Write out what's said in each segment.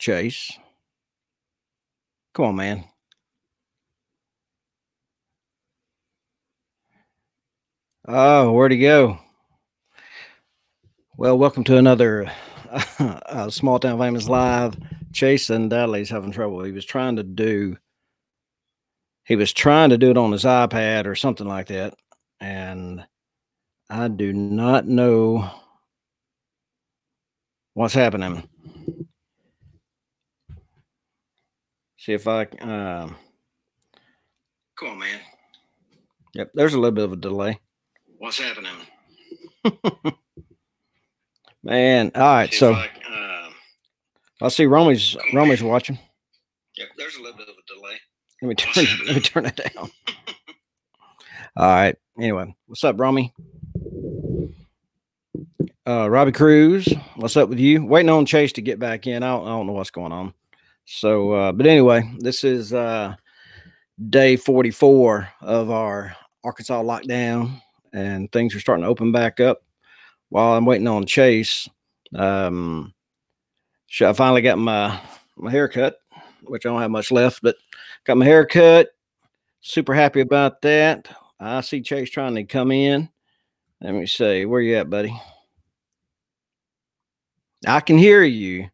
Chase. Come on, man. Oh, where'd he go? Well, welcome to another uh, Small Town Famous Live. Chase and Dudley's having trouble. He was trying to do, he was trying to do it on his iPad or something like that. And I do not know what's happening. See if I, um, come on, man. Yep, there's a little bit of a delay. What's happening? Man, all right. See So I, um, I see Romy's Romy's watching. yeah, there's a little bit of a delay. Let me turn it, let me turn it down. All right. Anyway, what's up, Romy? Uh, Robbie Cruz, what's up with you? Waiting on Chase to get back in. I don't, I don't know what's going on. So, uh, but anyway, this is uh, day 44 of our Arkansas lockdown, and things are starting to open back up. While I'm waiting on Chase, um, I finally got my my haircut, which I don't have much left, but got my hair cut. Super happy about that. I see Chase trying to come in. Let me see. Where you at, buddy? I can hear you.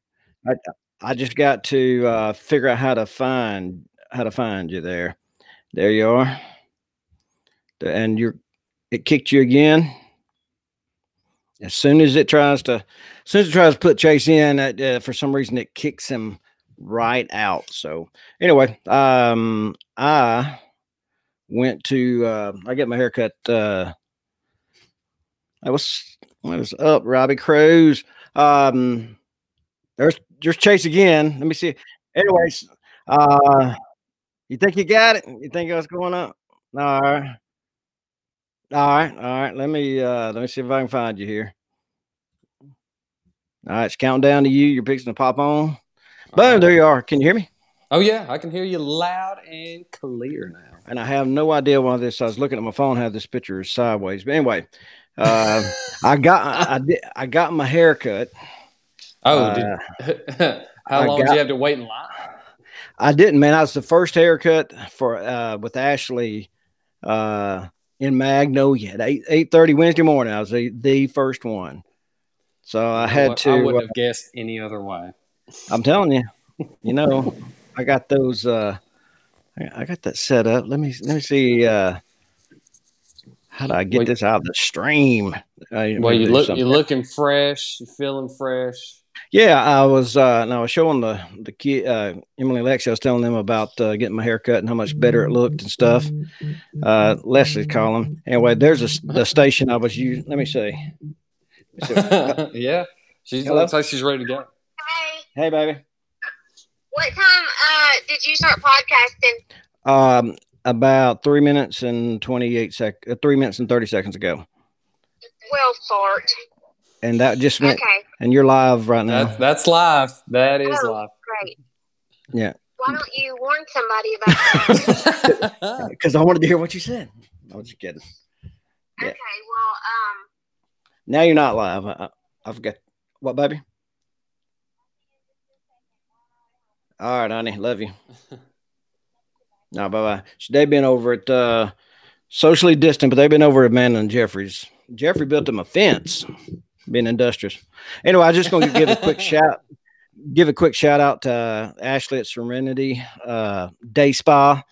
I I just got to uh, figure out how to find how to find you there. There you are. And you're it kicked you again. As soon as it tries to, as soon as it tries to put Chase in, uh, for some reason it kicks him right out. So anyway, um, I went to uh, I get my haircut. Uh, I was what is up, Robbie Cruz? Um, there's there's Chase again. Let me see. Anyways, uh, you think you got it? You think what's going on? All right, all right, all right. Let me uh, let me see if I can find you here. All right, it's counting down to you. You're fixing to pop on. Boom, there you are. Can you hear me? Oh yeah, I can hear you loud and clear now. and I have no idea why this. I was looking at my phone, had this picture is sideways. But anyway, uh, I got I, I did I got my haircut. Oh, Uh, did, how I long did you have to wait in line? I didn't, man. I was the first haircut for uh, with Ashley uh, in Magnolia at eight eight thirty Wednesday morning. I was the, the first one, so I had to. I uh, wouldn't have guessed any other way. I'm telling you, you know, I got those. Uh, I, got that set up. Let me let me see. Uh, how do I get Wait. this out of the stream? Uh, Well, you look, something. you're looking fresh. You're feeling fresh. Yeah, I was. Uh, and I was showing the the kid uh, Emily and Lexi. I was telling them about uh, getting my hair cut and how much better it looked and stuff. Uh, Leslie's calling. Anyway, there's a, s- the station I was using. Let me see. Let me see. yeah, she Hello? looks like she's ready to go. Hey, hey, baby. what time uh did you start podcasting? Um, about three minutes and twenty eight sec. Uh, three minutes and thirty seconds ago, Well, fart. And that just meant. Okay, And you're live right now. That, that's live. That is Oh. live. great. Yeah. Why don't you warn somebody about that? Because I wanted to hear what you said. I was just kidding. Yeah. Okay, well, um, Now you're not live. I, I, I forgot. What, baby? All right, honey. Love you. No, bye bye. They've been over at uh, socially distant, but they've been over at Amanda and Jeffrey's. Jeffrey built them a fence, being industrious. Anyway, I was just going to give a quick shout, give a quick shout out to uh, Ashley at Serenity uh, Day Spa,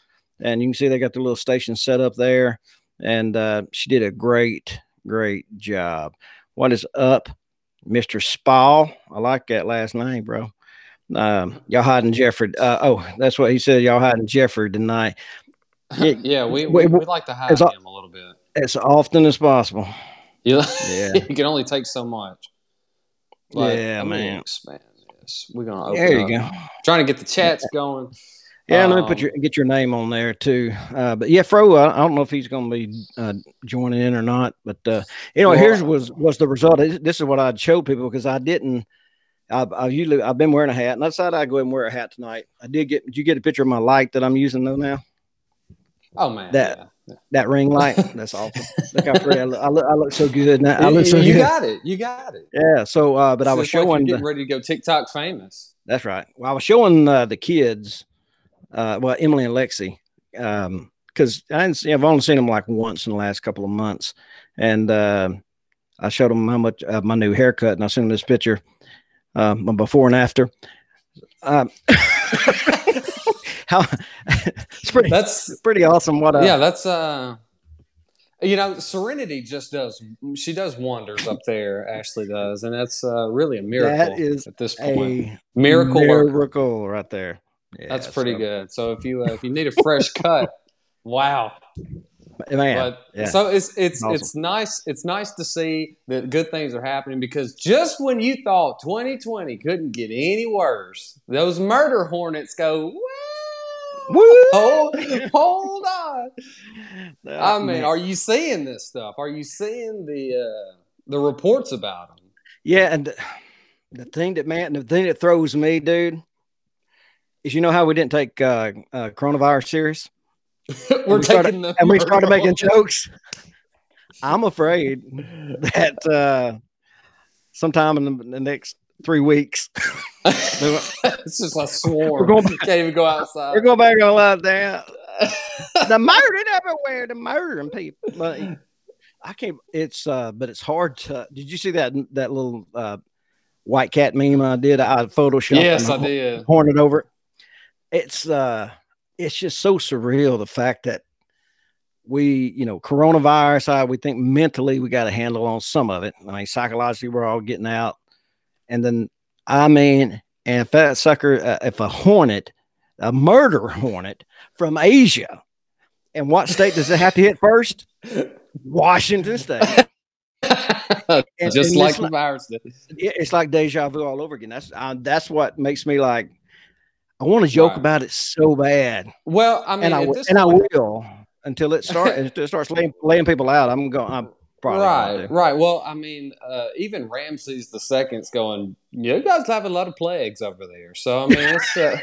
and you can see they got the little station set up there, and uh, she did a great, great job. What is up, Mister Spall? I like that last name, bro. Um, y'all hiding Jeffrey. Uh, oh, that's what he said. Y'all hiding Jeffrey tonight. Yeah, yeah, we, we, we like to hide him a little bit. as often as possible. You, Yeah. you can only take so much. Yeah, let me man. Expand this. We're gonna open There you up. go. Trying to get the chats going. Yeah, let me put Um, your get your name on there too. Uh, but yeah, Fro, uh, I don't know if he's going to be uh, joining in or not. But uh, anyway, Well, here's was was the result. This is what I'd show people because I didn't. I, I usually I've been wearing a hat, and I decided I'd go ahead and wear a hat tonight. I did get. Did you get a picture of my light that I'm using though now? Oh man, That- yeah. That ring light. That's awesome. Look how pretty I look. I look, I look so good now. I You, look so you good. got it. You got it. yeah. So, uh, but I was just like showing. you're the- getting ready to go TikTok famous. That's right. Well, I was showing uh, the kids, uh, well, Emily and Lexi, because I hadn't seen, I've only seen them like once in the last couple of months, and uh, I showed them how much uh, my new haircut, and I sent them this picture, um, before and after. Um, how it's pretty, That's pretty awesome. What? Uh, yeah, that's uh you know, Serenity just does she does wonders up there, Ashley does, and that's uh, really a miracle That is at this point. a miracle miracle right there. Yeah, That's pretty so- good. So if you uh, if you need a fresh cut, wow. man. But yeah. so it's it's Awesome. it's nice it's nice to see that good things are happening because just when you thought 2020 couldn't get any worse, those murder hornets go. "Woo! Hold, hold on. I mean, man. are you seeing this stuff? Are you seeing the uh, the reports about them? Yeah, and the- thing that man, the thing that throws me, dude, is you know how we didn't take uh, uh, coronavirus serious, We're we started- taking the and we started making jokes. I'm afraid that uh, sometime in the next three weeks, it's just like swarm. We're going- Can't even go outside. we're going back on lockdown. the murdering everywhere, the murdering people. But I can't. It's uh, but it's hard to. Did you see that that little uh, white cat meme I did? I photoshopped. yes, I and did. horned over. It's uh it's just so surreal the fact that we, you know, coronavirus, I we think mentally we got a handle on some of it. I mean, psychologically, we're all getting out. And then, I mean, and if that sucker, uh, if a hornet, a murder hornet from Asia, and what state does it have to hit first? Washington State. And- just and like the virus yeah, it's like deja vu all over again. That's uh, that's what makes me like. I want to joke Right. about it so bad, Well, I mean, and I at w- this and I will until it starts until it starts laying, laying people out. I'm going. I'm right, Gonna right. Well, I mean, uh, even Ramses the Second's going. You guys have a lot of plagues over there, so I mean, it's uh,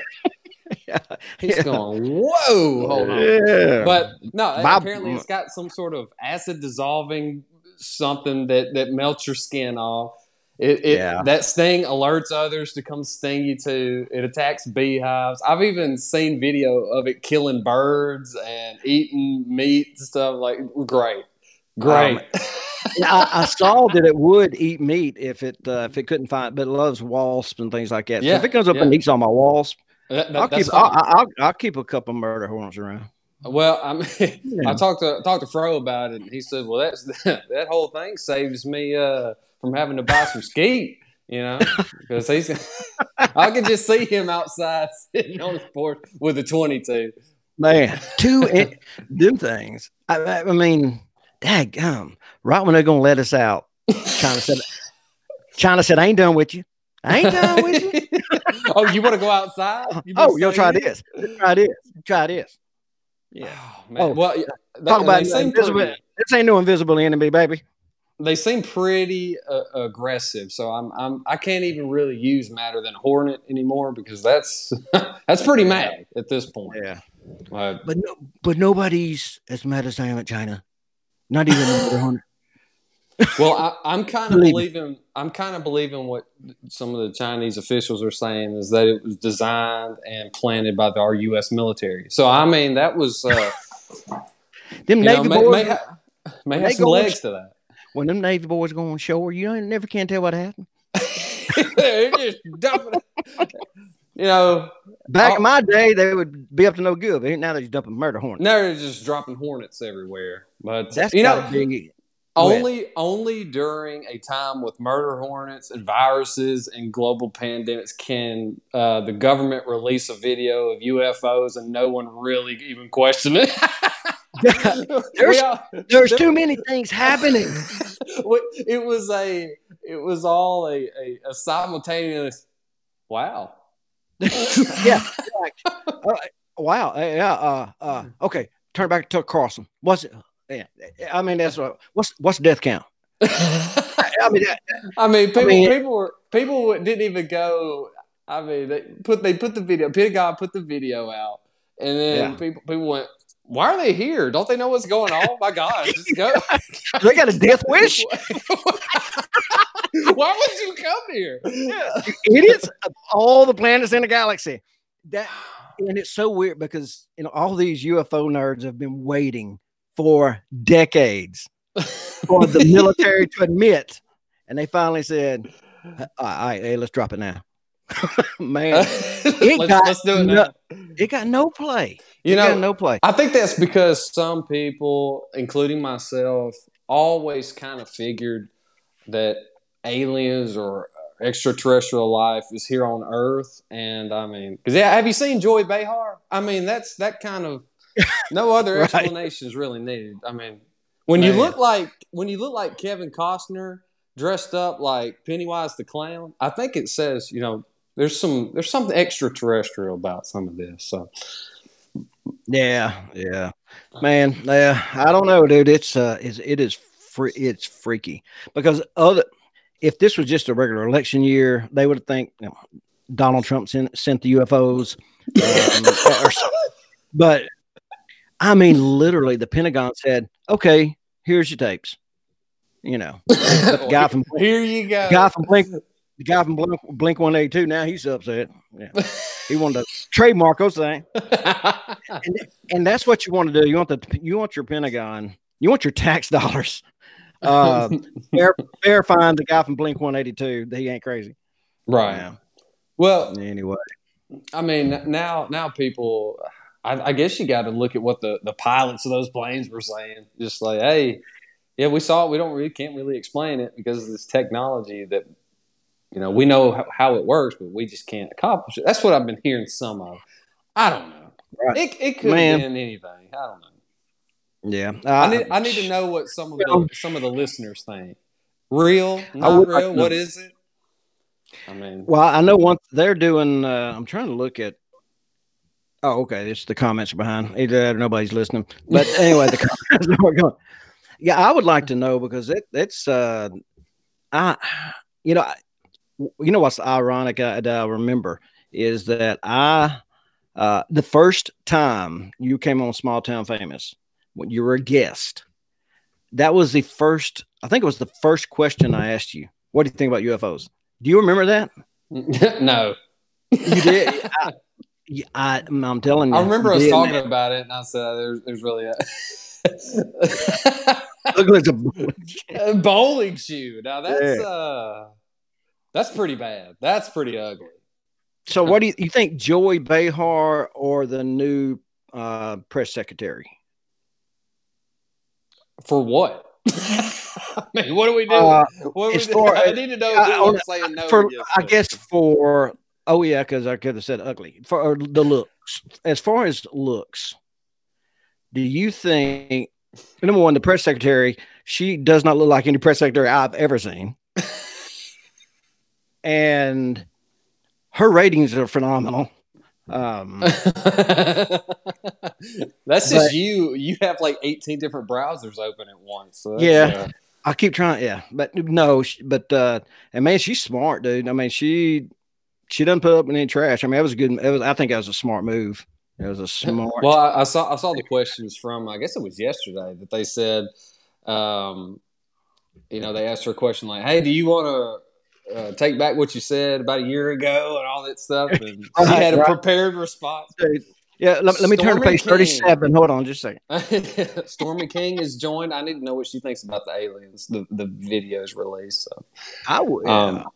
Yeah, he's yeah. going. Whoa, hold on. Yeah. But no, Bob- apparently it's got some sort of acid dissolving something that that melts your skin off. It, it Yeah. that sting alerts others to come sting you too. It attacks beehives. I've even seen video of it killing birds and eating meat and stuff. Like great, great. Yeah, I, I saw that it would eat meat if it uh, if it couldn't find, but it loves wasps and things like that. So Yeah, if it comes up and eats all my wasps, That- that- I'll keep. I'll, I'll, I'll keep a couple murder hornets around. Well, I mean, Yeah. I talked to talked to Fro about it, and he said, "Well, that's that whole thing saves me uh, from having to buy some skeet." You know, because he's I could just see him outside sitting on his porch with a twenty-two. Man, two in, them things. I I mean, daggum. Right when they're gonna let us out, China said, China said, I ain't done with you. I ain't done with you. oh, you want to go outside? You oh, you'll try saying- this. Try this. Try this. Yeah. Oh, man. Oh, well, yeah, they, Talk about they invisible. This ain't no invisible enemy, baby. they seem pretty uh, aggressive. So I'm I'm I can't even really use madder than hornet anymore because that's that's pretty mad at this point. Yeah. Uh, But no, but nobody's as mad as I am at China. Not even the murder hornet. Well, I, I'm kind of believing. I'm kind of believing what some of the Chinese officials are saying is that it was designed and planted by the our U.S. military. So I mean, that was uh, Them know, Navy may, boys, may, may When have some legs to that. when them Navy boys go on shore, you know, never can tell what happened. They're just dumping. You know, Back in my day, they would be up to no good, but now they're just dumping murder hornets. now they're just dropping hornets everywhere. But That's you know, be only only during a time with murder hornets and viruses and global pandemics can uh, the government release a video of UFOs and no one really even question it. There's- all- There's too many things happening. it was a it was all a, a, a simultaneous wow. yeah. Like, uh, wow. uh, Yeah. Uh, uh, okay. Turn back to Carlson. What's it? Yeah. I mean, that's what. What's what's death count? I mean, that, I mean, people, mean- people were people didn't even go. I mean, they put they put the video. Pentagon put the video out, and then Yeah. people people went, "Why are they here? Don't they know what's going on? My God, just go!" they got a death wish. Why would you come here? idiots of all the planets in the galaxy. That and it's so weird because you know all these UFO nerds have been waiting for decades for the military to admit, and they finally said, uh, "All right, hey, let's drop it now." Man, let's, got let's do it no- it got no play. You it got know, no play. I think that's because some people, including myself, always kind of figured that aliens or extraterrestrial life is here on Earth. And I mean, because yeah, have you seen Joy Behar? I mean, that's that kind of no other Right. explanation is really needed. I mean, when you look like when you look like Kevin Costner dressed up like Pennywise the clown, I think it says you know there's some there's something extraterrestrial about some of this. So Yeah, yeah, man. Yeah, I don't know, dude. It's uh, is it is free. It's freaky because other. If this was just a regular election year, they would think you know, Donald Trump sent sent the UFOs, um, or. But I mean, literally, the Pentagon said, "Okay, here's your tapes." You know, the guy from here you go. the guy from Blink, the guy from Blink, Blink One Eighty Two. Now he's upset. Yeah, he wanted to trademark those things. and that's what you want to do. You want the you want your Pentagon, you want your tax dollars, uh, ver- verifying the guy from Blink One Eighty Two that he ain't crazy. right. Well, Anyway, I mean, now now people, I, I guess you got to look at what the the pilots of those planes were saying. Just like, hey, yeah, we saw it. We don't really can't really explain it because of this technology that you know we know how, it works, but we just can't accomplish it. That's what I've been hearing some of. I don't know. Right. It it could Man. have been anything. I don't know. yeah, I uh, need I need to know what some of the some of the listeners think. Real, not like real. What is it? I mean, Well, I know one they're doing. Uh, I'm trying to look at. Oh, okay. It's the comments behind. Either that or nobody's listening. But anyway, the comments are going. Yeah, I would like to know because it it's uh, I, you know, I- you know what's ironic uh, that I remember is that I, uh, the first time you came on Small Town Famous when you were a guest, that was the first. I think it was the first question I asked you. What do you think about UFOs? Do you remember that? no. You did. I, yeah, I, I'm telling you. I remember us talking man. about it, and I said, "There's, there's really a, as a- a bowling shoe." Now that's Yeah. uh, that's pretty bad. That's pretty ugly. so, what do you, you think, Joy Behar or the new uh, press secretary? For what? I mean, what do we do? Uh, what do we do? far I need to know uh, I'm saying no. for yes I guess for oh yeah, because I could have said ugly for the looks. As far as looks, do you think number one, the press secretary, she does not look like any press secretary I've ever seen, and her ratings are phenomenal. Um, That's just But- you. You have like 18 different browsers open at once. So Yeah. I keep trying, yeah, but no, but uh, and man, she's smart, dude. I mean, she she doesn't put up any trash. I mean, that was a good. It was, I think that was a smart move. It was a smart. Well, I, I saw I saw the questions from I guess it was yesterday that they said, um, you know, they asked her a question like, "Hey, do you want to uh, take back what you said about a year ago and all that stuff?" And she Right, had a right. prepared response. Yeah, let, let me turn to page King. thirty-seven. Hold on, just a second. Stormy King is joined. I need to know what she thinks about the aliens. The the videos released. So I would. Um,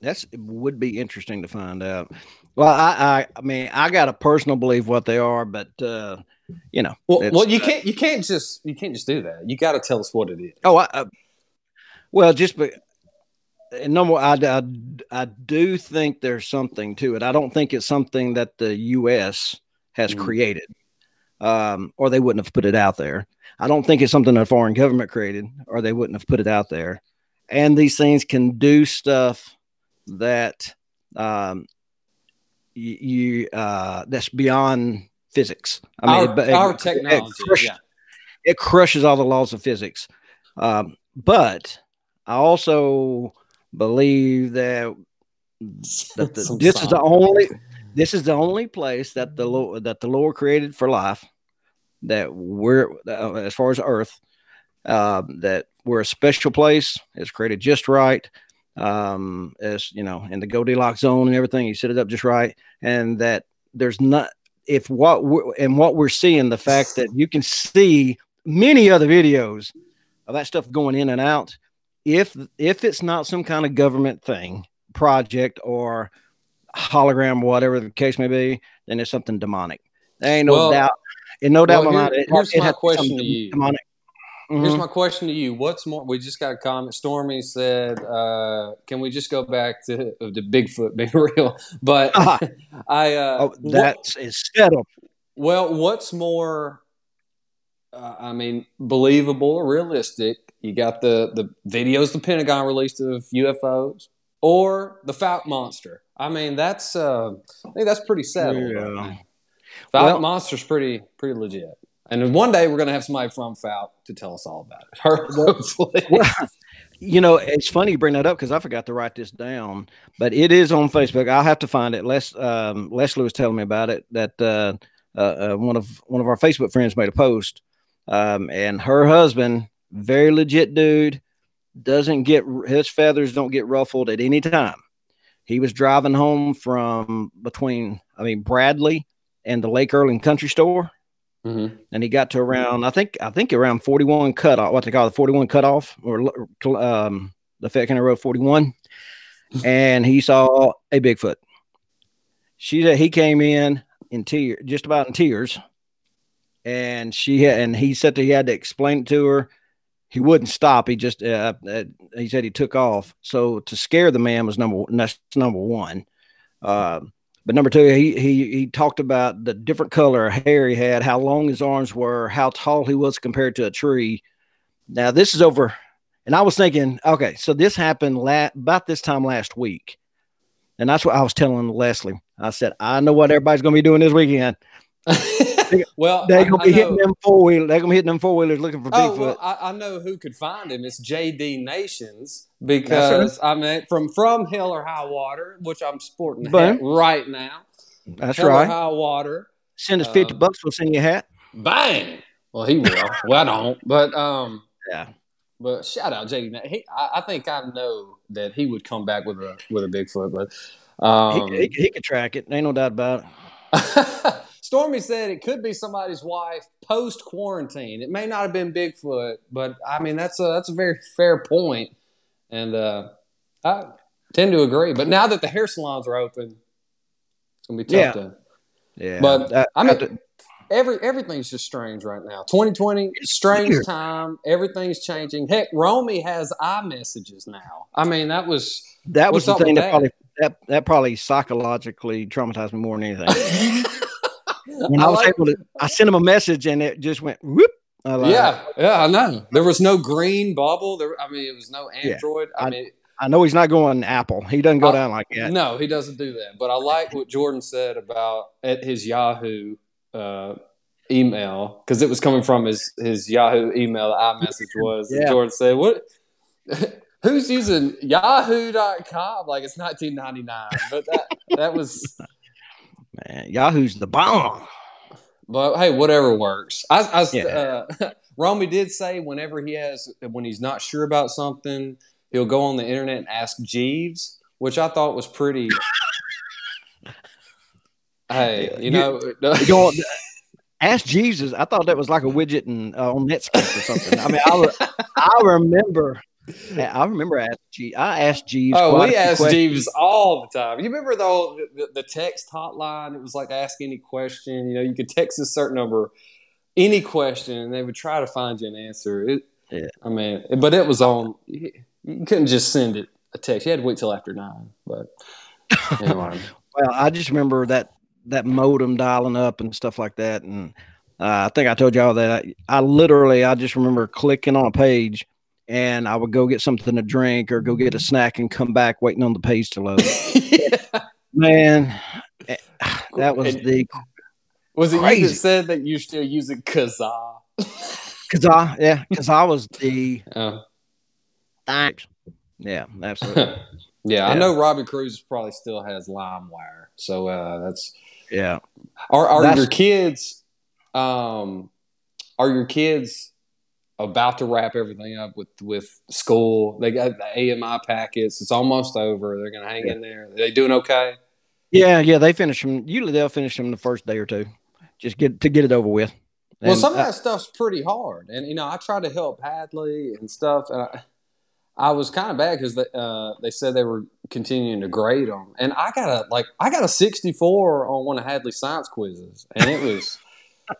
that's would be interesting to find out. Well, I, I, I mean, I got a personal belief what they are, but uh, you know, well, well, you can't you can't just you can't just do that. You got to tell us what it is. Oh, I, I well, just be, number I, I, I do think there's something to it. I don't think it's something that the U.S. has Mm. created, um, or they wouldn't have put it out there. I don't think it's something a foreign government created, or they wouldn't have put it out there. And these things can do stuff that um, you, uh, that's beyond physics. I mean, our, but it- our it technology. crushes- yeah. it crushes all the laws of physics. Um, but I also believe that, that the, this is the only this is the only place that the Lord that the Lord created for life that we're uh, as far as Earth uh, that we're a special place. It's created just right. Um, as you know, in the Goldilocks zone and everything. You set it up just right, and that there's not if what we're, and what we're seeing the fact that you can see many other videos of that stuff going in and out. If if it's not some kind of government thing, project or hologram, whatever the case may be, then it's something demonic. There ain't no Well- doubt. And no doubt well, about here- it. here's it my question to you. Demonic. Here's Mhm. my question to you: What's more? We just got a comment. Stormy said, uh, "Can we just go back to the Bigfoot being real?" But I, uh, oh, that's settled. well, what's more? Uh, I mean, believable or realistic? You got the the videos the Pentagon released of UFOs, or the Fouke monster. I mean, that's uh, I think that's pretty settled. Yeah. now. Well- monster's pretty pretty legit. And one day we're gonna have somebody from Fouke to tell us all about it. Hopefully. Well, you know, it's funny you bring that up because I forgot to write this down, but it is on Facebook. I'll have to find it. Les um, Leslie was telling me about it that uh, uh, uh, one of one of our Facebook friends made a post, um, and her husband, very legit dude, doesn't get his feathers don't get ruffled at any time. He was driving home from between, I mean, Bradley and the Lake Erling Country Store Mhm. and he got to around I think I think around 41 cutoff, what they call the 41 cutoff or um the Fayette County Road 41, and he saw a Bigfoot. She said he came in in tears, just about in tears, and she had, and he said that he had to explain it to her. He wouldn't stop. He just uh, uh, he said he took off. So to scare the man was number that's number one. Uh, but number two, he he he talked about the different color hair he had, how long his arms were, how tall he was compared to a tree. Now this is over, and I was thinking, okay, so this happened la- about this time last week, and that's what I was telling Leslie. I said, I know what everybody's going to be doing this weekend. well, They're I- going I to be hitting know- them four wheelers. They're going to be hitting them four wheelers looking for Oh Bigfoot. well, I, I know who could find him. It's JD Nations because I mean from from Hell or High Water, which I'm sporting the hat Boom. right now. that's Hell or right. High Water, Send us fifty um, bucks. We'll send you a hat. bang. Well, he will. well, I don't. But um, Yeah. but shout out JD. He, I, I think I know that he would come back with a with a Bigfoot. But um, he, he, he could track it. Ain't no doubt about it. Stormy said it could be somebody's wife post quarantine. It may not have been Bigfoot, but I mean that's a that's a very fair point, and uh, I tend to agree. But now that the hair salons are open, it's gonna be tough Yeah. to. Yeah. But I mean, that- every everything's just strange right now. 2020, strange weird. time. Everything's changing. Heck, Romy has iMessages now. I mean, that was that was the thing that that? probably that, that probably psychologically traumatized me more than anything. When I, was like- able to, I sent him a message and it just went whoop. Like, yeah, yeah, I know. There was no green bubble. There, I mean, it was no Android. I, I- mean, I know he's not going Apple. He doesn't go Uh, down like that. no, he doesn't do that. But I like what Jordan said about at his Yahoo uh, email because it was coming from his his Yahoo email. The iMessage was. and Yeah. Jordan said, "What? Who's using Yahoo.com? Like it's 1999." But that that was. Man, Yahoo's the bomb. But hey, whatever works. I, I Yeah. uh, Romy did say whenever he has when he's not sure about something, he'll go on the internet and ask Jeeves, which I thought was pretty. hey, you You- know, You go on- Ask Jesus. I thought that was like a widget in, uh, on Netscape or something. I mean, I, I remember. I remember I asked G. I asked Jeeves. oh, we asked ask questions. Jeeves all the time. You remember though the, the text hotline? It was like ask any question. You know, you could text a certain number, any question, and they would try to find you an answer. It, Yeah. I mean, but it was on. You you couldn't just send it a text. You had to wait till after nine. But anyway, Well, I just remember that that modem dialing up and stuff like that, and uh, I think I told y'all that I, I literally I just remember clicking on a page, and I would go get something to drink or go get a snack and come back waiting on the page to load. Man, eh, that was the was it you that said that you're still using Kazaa? I yeah I was the Uh, thanks. Yeah absolutely. Yeah, I know Robbie Cruz probably still has LimeWire, so uh, that's yeah. Are are That's- your kids um are your kids about to wrap everything up with with school. They got the AMI packets. It's almost over. They're gonna hang in there. Are they doing okay? Yeah, yeah, they finish them. Usually they'll finish them the first day or two, just get to get it over with. Well, And, some of that stuff's pretty hard, and you know, I tried to help Hadley and stuff, and I, I was kind of bad because they uh, they said they were continuing to grade them, and I got a like I got a sixty four on one of Hadley's science quizzes, and it was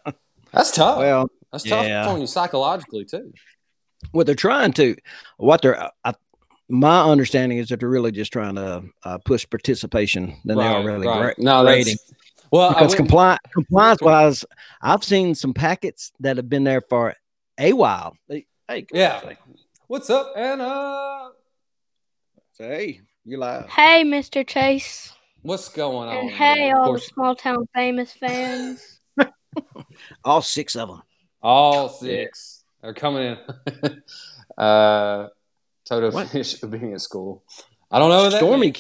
that's tough. well, that's tough yeah. on you psychologically too. what they're trying to, what they're, I, my understanding is that they're really just trying to uh, push participation than they are really gra- No, that's grading. well. I because went- compliance compliance wise, I've seen some packets that have been there for a while. They, hey, come on, Yeah. what's up, Anna? say, hey, you live. Hey, Mr. Chase. What's going on? And hey, all the small town famous fans. All six of them. All six are coming in. uh, Toto What? finished being at school. I don't know Stormy.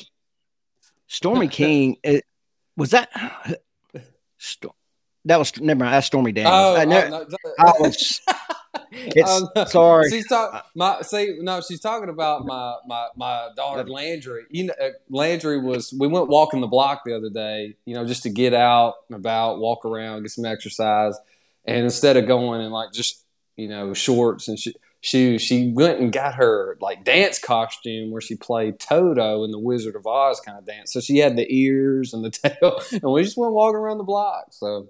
Stormy King. It, was that? Sto- that was never mind. That's Stormy Daniels. Oh, I, oh, never- no, I was- It's- Oh, no. sorry. She's talking. My see, no, she's talking about my my my daughter Landry. You know, uh, Landry was. We went walking the block the other day. You know, just to get out and about, walk around, get some exercise. And instead of going in like just you know shorts and sh- shoes, she went and got her like dance costume where she played Toto in the Wizard of Oz kind of dance. So she had the ears and the tail, and we just went walking around the block. So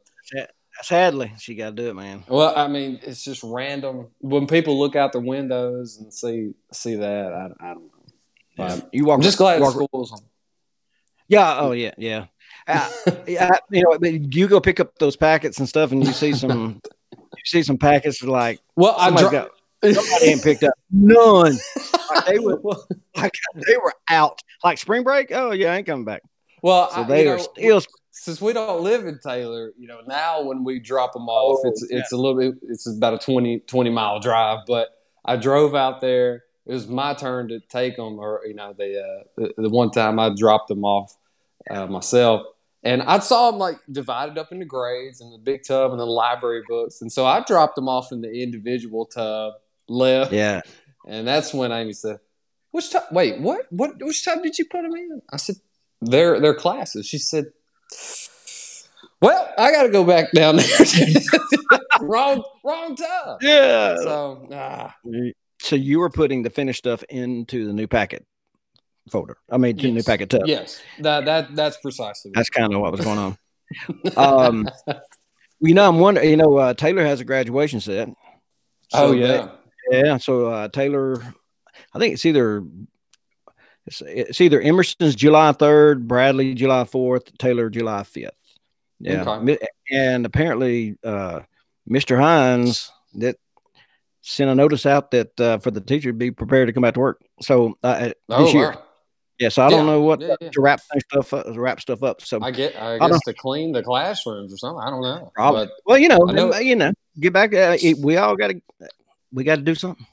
sadly, she got to do it, man. well, I mean, it's just random. When people look out the windows and see see that, I, I don't know. But You walk. I'm just glad walk- school's on. Yeah. Oh yeah. Yeah. Uh, yeah. You know, you go pick up those packets and stuff, and you see some, you see some packets like Well, I dro- got, somebody ain't picked up none. Like, they were like they were out. Like spring break. Oh yeah, I ain't coming back. well, So they you are know, still. since we don't live in Taylor, you know, now when we drop them off, Oh, it's it's a little bit, it's about a 20, 20 mile drive. But I drove out there. It was my turn to take them, or you know, the uh, the, the one time I dropped them off uh, myself, and I saw them like divided up into grades and the big tub and the library books, and so I dropped them off in the individual tub, left, Yeah. and that's when Amy said, "Which tub? Wait, what? What? Which tub did you put them in?" I said, "Their their classes." She said, "Well, I got to go back down there." wrong, wrong tub. Yeah. So, ah, So you were putting the finished stuff into the new packet folder. I mean, to new Yes. packet tub. yes, that that that's precisely. That's kind of what was going on. um, you know, I'm wondering. You know, uh, Taylor has a graduation set. oh yeah, they- yeah. So uh, Taylor, I think it's either it's, it's either Emerson's July third, Bradley July fourth, Taylor July fifth. Yeah, Okay. And apparently, uh, Mr. Hines that sent a notice out that uh, for the teacher to be prepared to come back to work. So uh, oh, this year, wow. Yeah. So I don't know what yeah, yeah. to wrap stuff up, wrap stuff up. So I get. I don't- guess to clean the classrooms or something. I don't know. Probably. But Well, you know, know- you know, get back. Uh, we all got to, we got to do something.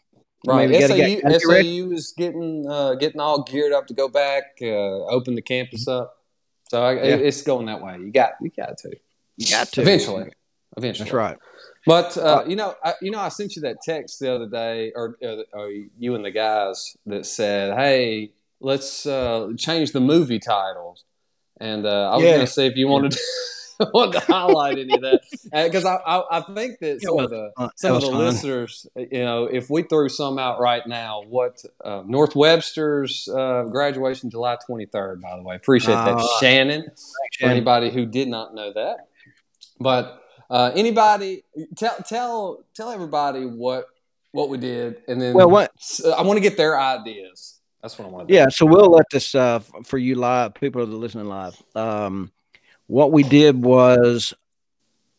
Right, Maybe SAU, get- gotta get ready. SAU is getting uh, getting all geared up to go back, uh, open the campus up. So I, Yeah. it's going that way. You got you got to You got to eventually, eventually. That's right. But uh, you know, I, you know, I sent you that text the other day, or, or, or you and the guys that said, "Hey, let's uh, change the movie titles." And uh, I was Yeah. going to see if you wanted wanted to highlight any of that because I, I I think that some well, of the Uh, some of the fun. listeners, you know, if we threw some out right now, what uh, North Webster's uh, graduation July twenty third. By the way, appreciate that, Ah, Shannon. For anybody who did not know that, but uh, anybody tell tell tell everybody what what we did, and then Well, what- I want to get their ideas. That's what I want to. Yeah, so we'll let this uh, for you live people that are listening live. Um, what we did was,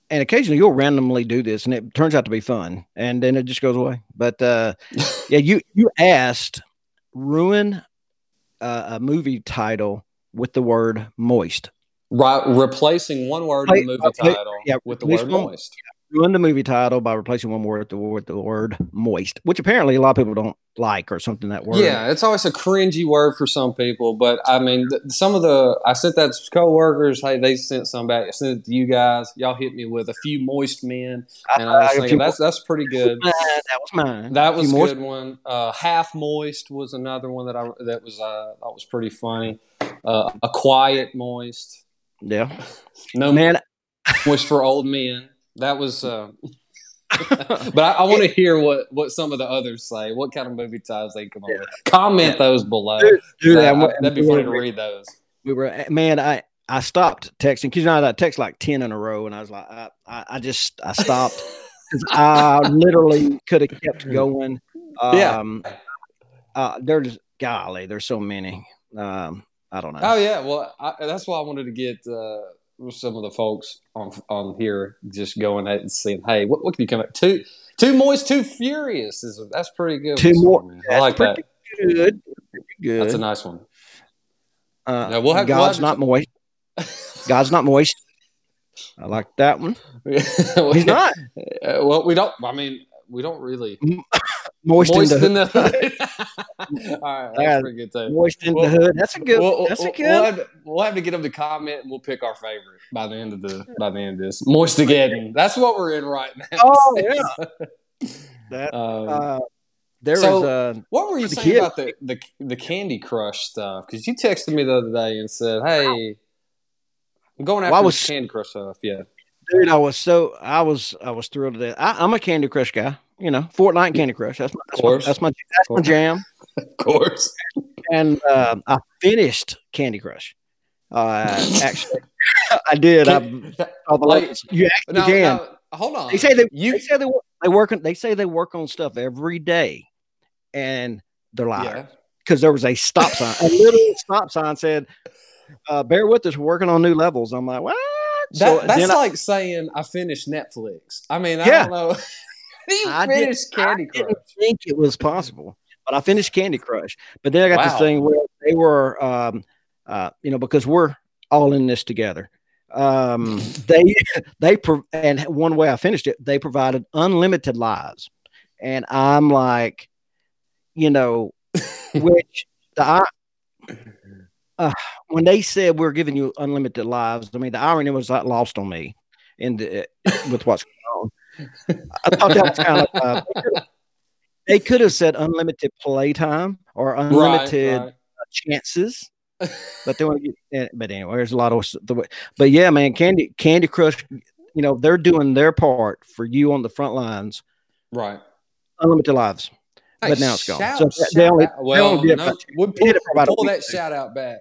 and occasionally you'll randomly do this, and it turns out to be fun, and then it just goes away. But uh, yeah, you you asked ruin uh, a movie title with the word moist. Right, replacing one word in the movie title yeah, with the word moist. Ruin the movie title by replacing one word with the word the word moist, which apparently a lot of people don't like or something that word. Yeah, it's always a cringy word for some people, but I mean, th- some of the I sent that to coworkers. Hey, they sent some back. I sent it to you guys. Y'all hit me with a few moist men, and I was Uh, thinking that's that's pretty good. That was mine. That was a Few moist- good one. Uh, Half moist was another one that I that was uh, that was pretty funny. Uh, a quiet moist. Yeah, No man. moist for old men. That was. Uh, but I, I want to hear what what some of the others say. What kind of movie titles they come up with. Comment those below. Dude, That- that'd be funny to read those. we were man i i stopped texting because you know i text like 10 in a row and i was like i i, I just i stopped 'Cause i literally could have kept going Yeah. um uh there's golly there's so many um i don't know Oh yeah, well I, that's why I wanted to get uh, some of the folks on on here just going at and saying, "Hey, what, what can you come up two two moist, two furious?" Is that's pretty good. Two one, more- I That's like that. good good That's a nice one. uh, we'll have- we'll god's not moist god's not moist i like that one he's not Uh, well, we don't. I mean, we don't really moist, moist in the, in the hood. All right, that's Yeah. pretty good too. moist in Well- the hood that's a good We'll, that's a good we'll have, to, we'll have to get them to comment, and we'll pick our favorite by the end of the by the end of this. Moist again. That's what we're in right now. Oh, yeah. that Um, uh there So- was uh What were you saying kid. about the, the the Candy Crush stuff? Because you texted me the other day and said, "Hey, I'm going after Well, I was- Candy Crush stuff." Yeah, Dude, I was so I was I was thrilled to death. I, I'm a Candy Crush guy, you know, Fortnite Candy Crush. That's my that's my, that's my that's my jam. of course. And uh, I finished Candy Crush. Uh, actually, I did. I all the Like-. You actually can. hold on. they say they you they say they work, they work on they say they work on stuff every day, and they're yeah. lying because there was a stop sign, a little stop sign said, uh, "Bear with us, we're working on new levels." I'm like, what? That, that's then I- like saying I finished Netflix. I mean, I Yeah. don't know. you I did- finished Candy I Crush. didn't think it was possible, but I finished Candy Crush. But then I got this thing where they were, um, uh, you know, because we're all in this together. Um, they they pro- and one way I finished it, they provided unlimited lives, and I'm like, you know, which the I, uh, when they said we're giving you unlimited lives, I mean the irony was like lost on me, in the with what's going on. I thought that was kind of. Uh, they could have said unlimited playtime or unlimited Right, chances, but they want to get. eh, But anyway, there's a lot of the way. But yeah, man, Candy Candy Crush, you know, they're doing their part for you on the front lines. right. right. Unlimited lives. But now it's gone. shout- So they only- out- they well, no, we'll did pull, about pull that shout out back.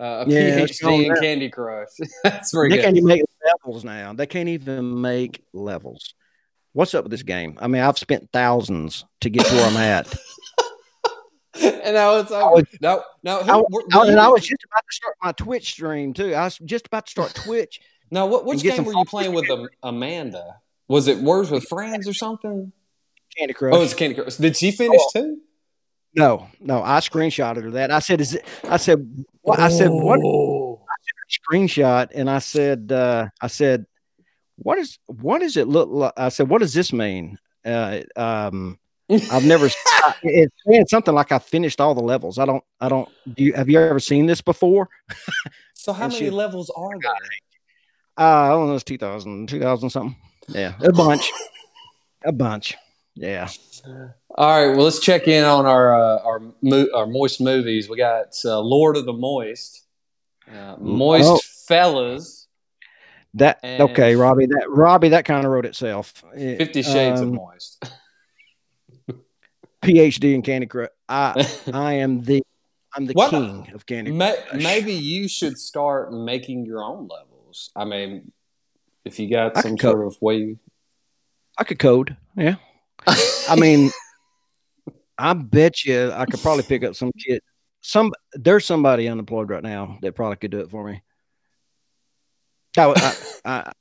Uh, a Yeah, PhD in. Candy Crush. That's very They good. can't even make levels now. They can't even make levels. What's up with this game? I mean, I've spent thousands to get to where I'm at. and now it's no, no. Who, I, I- and I was just about to start my Twitch stream too. I was just about to start Twitch. now, what, which game were you playing with Am- Amanda? Was it Words with Friends or something? Candy Crush. Oh, it's Candy Crush. Did she finish Oh. too? No, no, I screenshotted her that. I said, "Is it?" I said, "What?" I said, "What?" Oh. Screenshot, and I said, uh, "I said, what is what does it look like?" I said, "What does this mean?" Uh, um, I've never. it's saying something like I finished all the levels. I don't. I don't. Do you have you ever seen this before? So how And many she- levels are there? Uh, I don't know. It's 2000, 2000 something. Yeah, a bunch, a bunch. Yeah. All right, well, let's check in on our uh, our mo- our moist movies. We got uh, Lord of the Moist, uh, Moist Oh. Fellas, That And- okay, Robbie. That Robbie. That kind of wrote itself. It, Fifty Shades of um, Moist. PhD in Candy Crush. I I am the I'm the king of Candy Ma- Crush. maybe you should start making your own levels. I mean, if you got I some sort of way. I could code. Yeah. I mean, I bet you I could probably pick up some kid. Some there's somebody unemployed right now that probably could do it for me. I, I, I,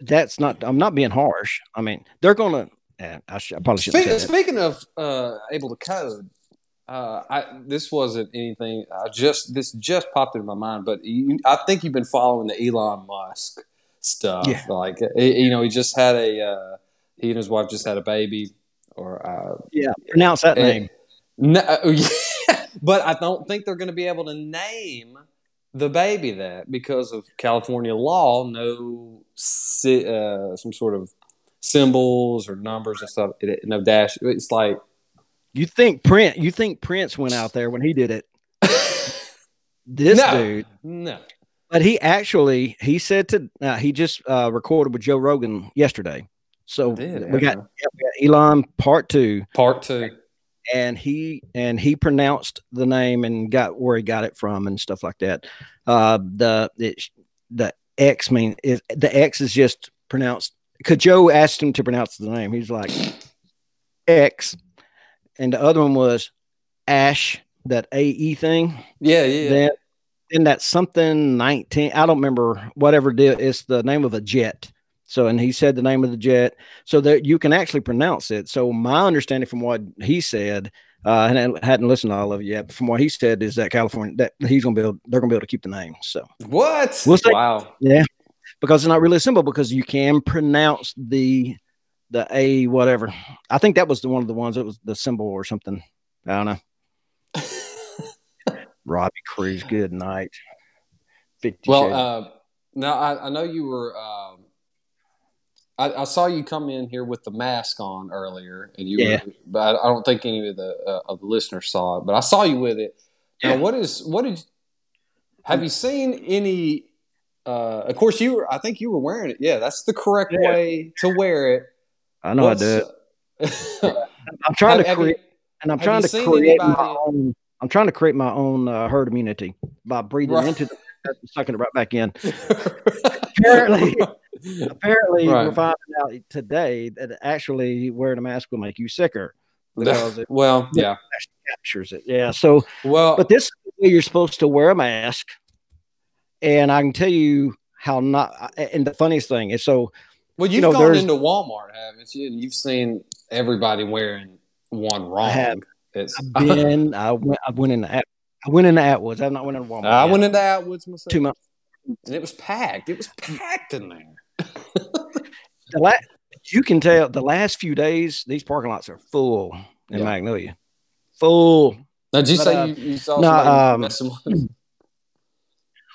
that's not. I'm not being harsh. I mean, they're gonna. eh, I, sh- I probably shouldn't Speaking, speaking of uh, able to code, uh, I, this wasn't anything. I just this just popped into my mind, but you, I think you've been following the Elon Musk stuff. Yeah. Like you know, he just had a uh, he and his wife just had a baby, or uh, Yeah, pronounce that and- name. no, uh, yeah, but I don't think they're going to be able to name the baby that because of California law. No, uh, some sort of symbols or numbers and stuff. It, no dash. It's like You think Prince? You think Prince went out there when he did it? This No. dude, no. but he actually he said to uh, he just uh, recorded with Joe Rogan yesterday. So Did, we got, we got Elon part two, part two. And he and he pronounced the name and got where he got it from and stuff like that. Uh, the it, the X mean is the X is just pronounced. Because Joe asked him to pronounce the name, he's like X, and the other one was Ash, that A E thing. Yeah, yeah. Then then that something nineteen. I don't remember whatever deal. It's the name of a jet. So and he said the name of the jet, so that you can actually pronounce it. So my understanding from what he said, uh, and I hadn't listened to all of it yet, but from what he said is that California that he's gonna build, they're gonna be able to keep the name. So What? We'll say- wow. Yeah. Because it's not really simple because you can pronounce the the A whatever. I think that was the one of the ones that was the symbol or something. I don't know. Robbie Cruz, good night. Fifty Well, uh, now I, I know you were. Um, I, I saw you come in here with the mask on earlier, and you Yeah. were. But I don't think any of the uh, of the listeners saw it. But I saw you with it. Now, what is what did? Have you seen any? Uh, of course, you were. I think you were wearing it. Yeah, that's the correct Yeah. way to wear it. I know I do it. it. I'm trying Have- to have you- create, and I'm trying to create my own. I'm trying to create my own uh, herd immunity by breathing Right. into the sucking it right back in. Apparently, apparently, we're finding out today that actually wearing a mask will make you sicker because it well, yeah. captures it. Yeah. So, Well, but this is the way you're supposed to wear a mask, and I can tell you how not. And the funniest thing is, so Well, you've know, gone into Walmart, haven't you? And you've seen everybody wearing one wrong. I have. It's, I've been. I went. I went in the. I went into Atwoods. I've not went into Walmart. I yet. went into Atwoods myself, two months. and it was packed. It was packed in there. The la- you can tell the last few days these parking lots are full in Yeah. Magnolia, full. Now, did you But, say uh, you, you saw no, somebody um?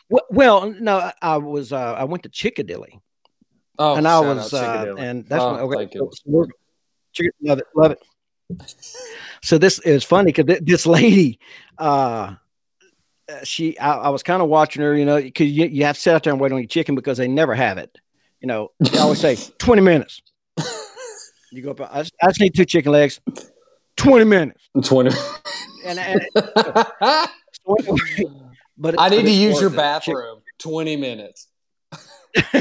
Well, well no, I- I was. Uh, I went to Chickadilly, Oh, and I was, uh, and that's Oh, when, okay. So, you. so we're, Chick- love it, love it. So this is funny because this lady, uh, uh, she, I, I was kind of watching her, you know, because you, you have to sit out there and wait on your chicken because they never have it. You know, they always say twenty minutes. You go up. I just, I just need two chicken legs. Twenty minutes. Twenty. And, and but I need to use your. Bathroom. Twenty minutes.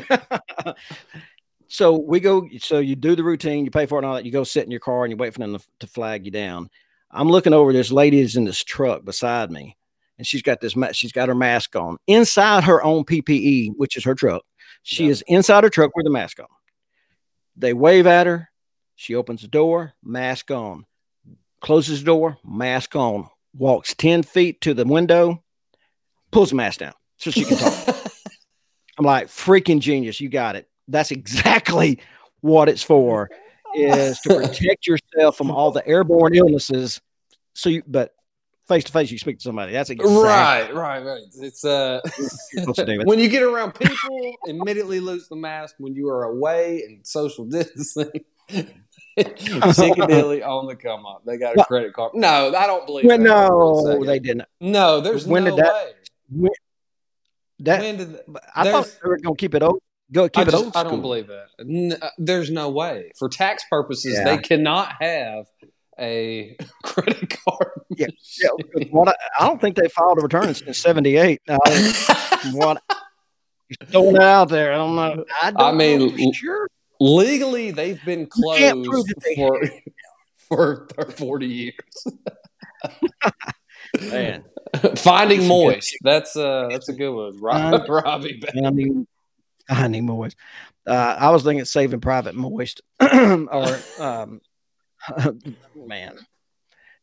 so we go. So you do the routine, you pay for it, and all that. You go sit in your car and you wait for them to, to flag you down. I'm looking over. This lady is in this truck beside me, and she's got this. She's got her mask on inside her own PPE, which is her truck. She Yeah. is inside her truck with a mask on. They wave at her. She opens the door, mask on. Closes the door, mask on. Walks ten feet to the window, pulls the mask down so she can talk. I'm like, freaking genius. You got it. That's exactly what it's for is to protect yourself from all the airborne illnesses. So you, but face to face, you speak to somebody. That's exactly Right, right, right. It's uh, what you're supposed to do. when you get around people, immediately lose the mask. When you are away and social distancing, Piccadilly on the come up. They got a Well- credit card. No, I don't believe Well, no, they didn't. No, there's When no did that- way. That when did th- I thought they were going to keep it old. Go keep I, it just- old I don't believe that. N- uh, there's no way. For tax purposes, Yeah. they cannot have a credit card. Yeah, Yeah, 'cause what I, I don't think they filed a return in '78. Uh, from what you're throwing it out there, I don't know. I, don't I mean, know for sure. Legally, they've been You can't prove closed that they for for 40 years. Man, Finding moist. That's uh that's a good one. Rob, Find- Robbie. Finding, finding moist. Uh, I was thinking saving private moist, or um, man,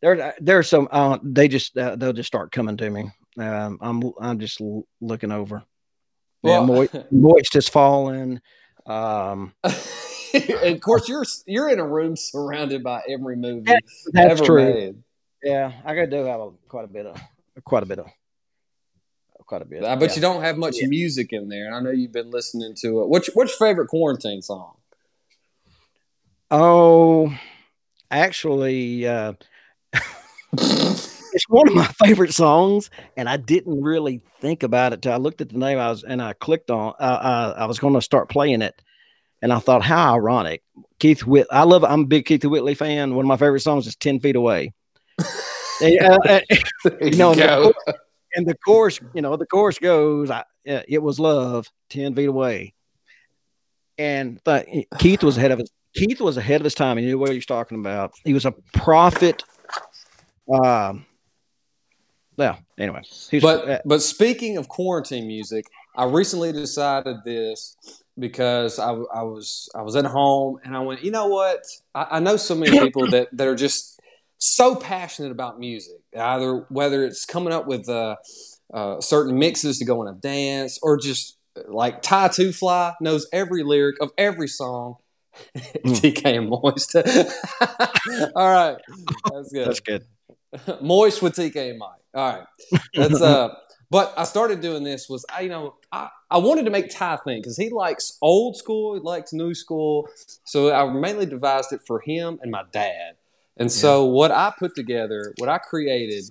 there there's some. Uh, they just uh, they'll just start coming to me. Um, I'm I'm just l- looking over. Yeah, Well- moist, moist has fallen. Um, of course, you're you're in a room surrounded by every movie that's ever true. made. Yeah, I got do have a, quite a bit of quite a bit of quite a bit. I bet yeah. you don't have much Yeah. music in there, and I know you've been listening to it. What's what's your favorite quarantine song? Oh, actually, uh, it's one of my favorite songs, and I didn't really think about it till I looked at the name. I was and I clicked on. Uh, uh, I was going to start playing it, and I thought, how ironic. Keith Whit. I love. I'm a big Keith Whitley fan. One of my favorite songs is "Ten Feet Away." And, uh, uh, There you know, the and the chorus, you know, the chorus goes, I, "It was love, ten feet away," and thought Keith was ahead of his. Keith was ahead of his time. He knew what he was talking about. He was a prophet. Um. Well, anyway, But uh, but speaking of quarantine music, I recently decided this because I, I was I was at home and I went, you know what? I, I know so many people that that are just so passionate about music. Either whether it's coming up with uh, uh, certain mixes to go in a dance, or just like Ty Two Fly knows every lyric of every song. TK and Moist. All right, that's good. that's good. Moist with TK and Mike. All right. That's uh but I started doing this was I you know I, I wanted to make Ty think because he likes old school, he likes new school. So I mainly devised it for him and my dad. And so what I put together, what I created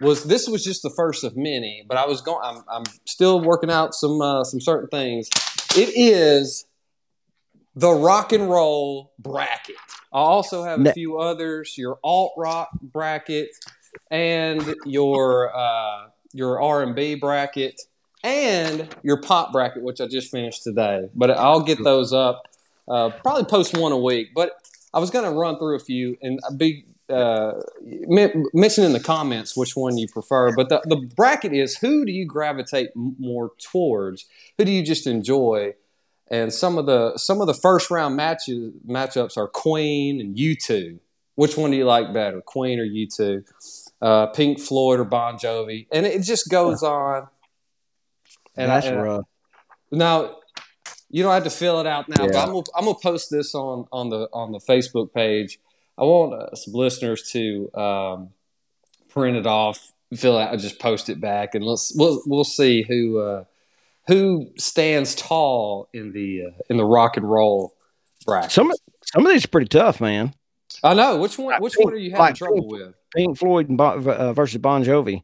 was this was just the first of many, but I was going I'm I'm still working out some uh, some certain things. It is the rock and roll bracket. I also have a few others, your alt rock bracket and your uh, your R and B bracket and your pop bracket, which I just finished today. But I'll get those up. Uh, probably post one a week. But I was going to run through a few and be uh, mention in the comments which one you prefer. But the, the bracket is who do you gravitate more towards? Who do you just enjoy? And some of the some of the first round matches matchups are Queen and U two. Which one do you like better, Queen or U two? Uh, Pink Floyd or Bon Jovi? And it just goes on. And I- that's and I- rough. now, you don't have to fill it out now, but I'm gonna, I'm gonna post this on on the on the Facebook page. I want uh, some listeners to um, print it off, fill it out, and just post it back, and let's we'll we'll see who uh, who stands tall in the uh, in the rock and roll bracket. Some of- some of these are pretty tough, man. I know which one. Which one are you having Like trouble Pink- with? Pink Floyd and bon, uh, versus Bon Jovi.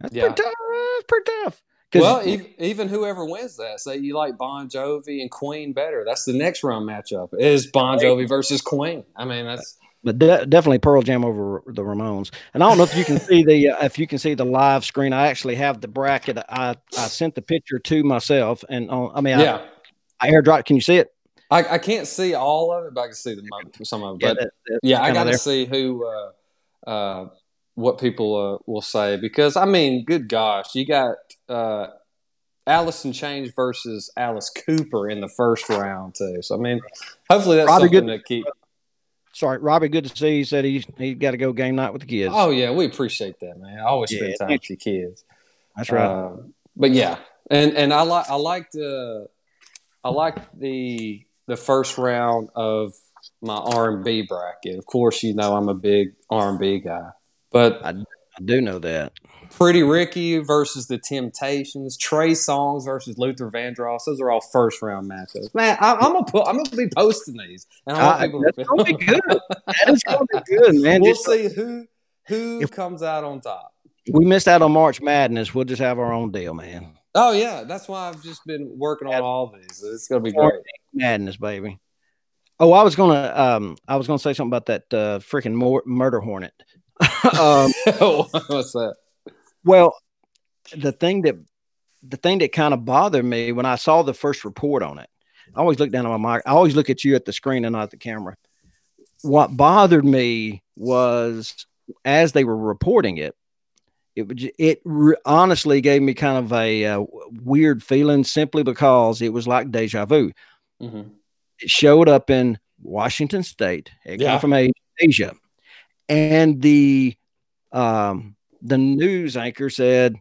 That's Yeah. pretty tough. That's pretty tough. Well, even, even whoever wins that, say you like Bon Jovi and Queen better. That's the next round matchup. Is Bon Jovi versus Queen? I mean, that's but de- definitely Pearl Jam over the Ramones. And I don't know if you can see the uh, if you can see the live screen. I actually have the bracket. I I sent the picture to myself, and on, I mean, yeah. I, I airdrop. Can you see it? I, I can't see all of it, but I can see the some of it. Yeah, But that- that- yeah, I got to see who, uh, uh, what people uh, will say because I mean, good gosh, you got uh, Alice in Chains versus Alice Cooper in the first round too. So I mean, hopefully that's Robbie something Good- to keep. Sorry, Robbie. Good to see. you. He said he he got to go game night with the kids. Oh yeah, we appreciate that, man. I always Yeah, spend time with the kids. that's right. Um, but yeah, and and I like I liked uh, I liked the the first round of my R and B bracket. Of course, you know I'm a big R and B guy, but I do know that. Pretty Ricky versus the Temptations, Trey Songz versus Luther Vandross. Those are all first round matchups. Man, I, I'm gonna put I'm gonna be posting these, and I want Uh, people that's to gonna be good. That is gonna be good, man. we'll Just- see who who If- comes out on top. we missed out on March Madness. We'll just have our own deal, man. Oh yeah, that's why I've just been working on all these. It's gonna be great. Madness, baby. Oh, I was gonna um I was gonna say something about that uh freaking mor- murder hornet. um, What's that? Well, the thing that the thing that kind of bothered me when I saw the first report on it, I always look down at my mic. I always look at you at the screen and not at the camera. What bothered me was as they were reporting it, it it honestly gave me kind of a uh, weird feeling simply because it was like deja vu. Mhm. It showed up in Washington State, it Yeah. came from Asia, and the um, the news anchor said,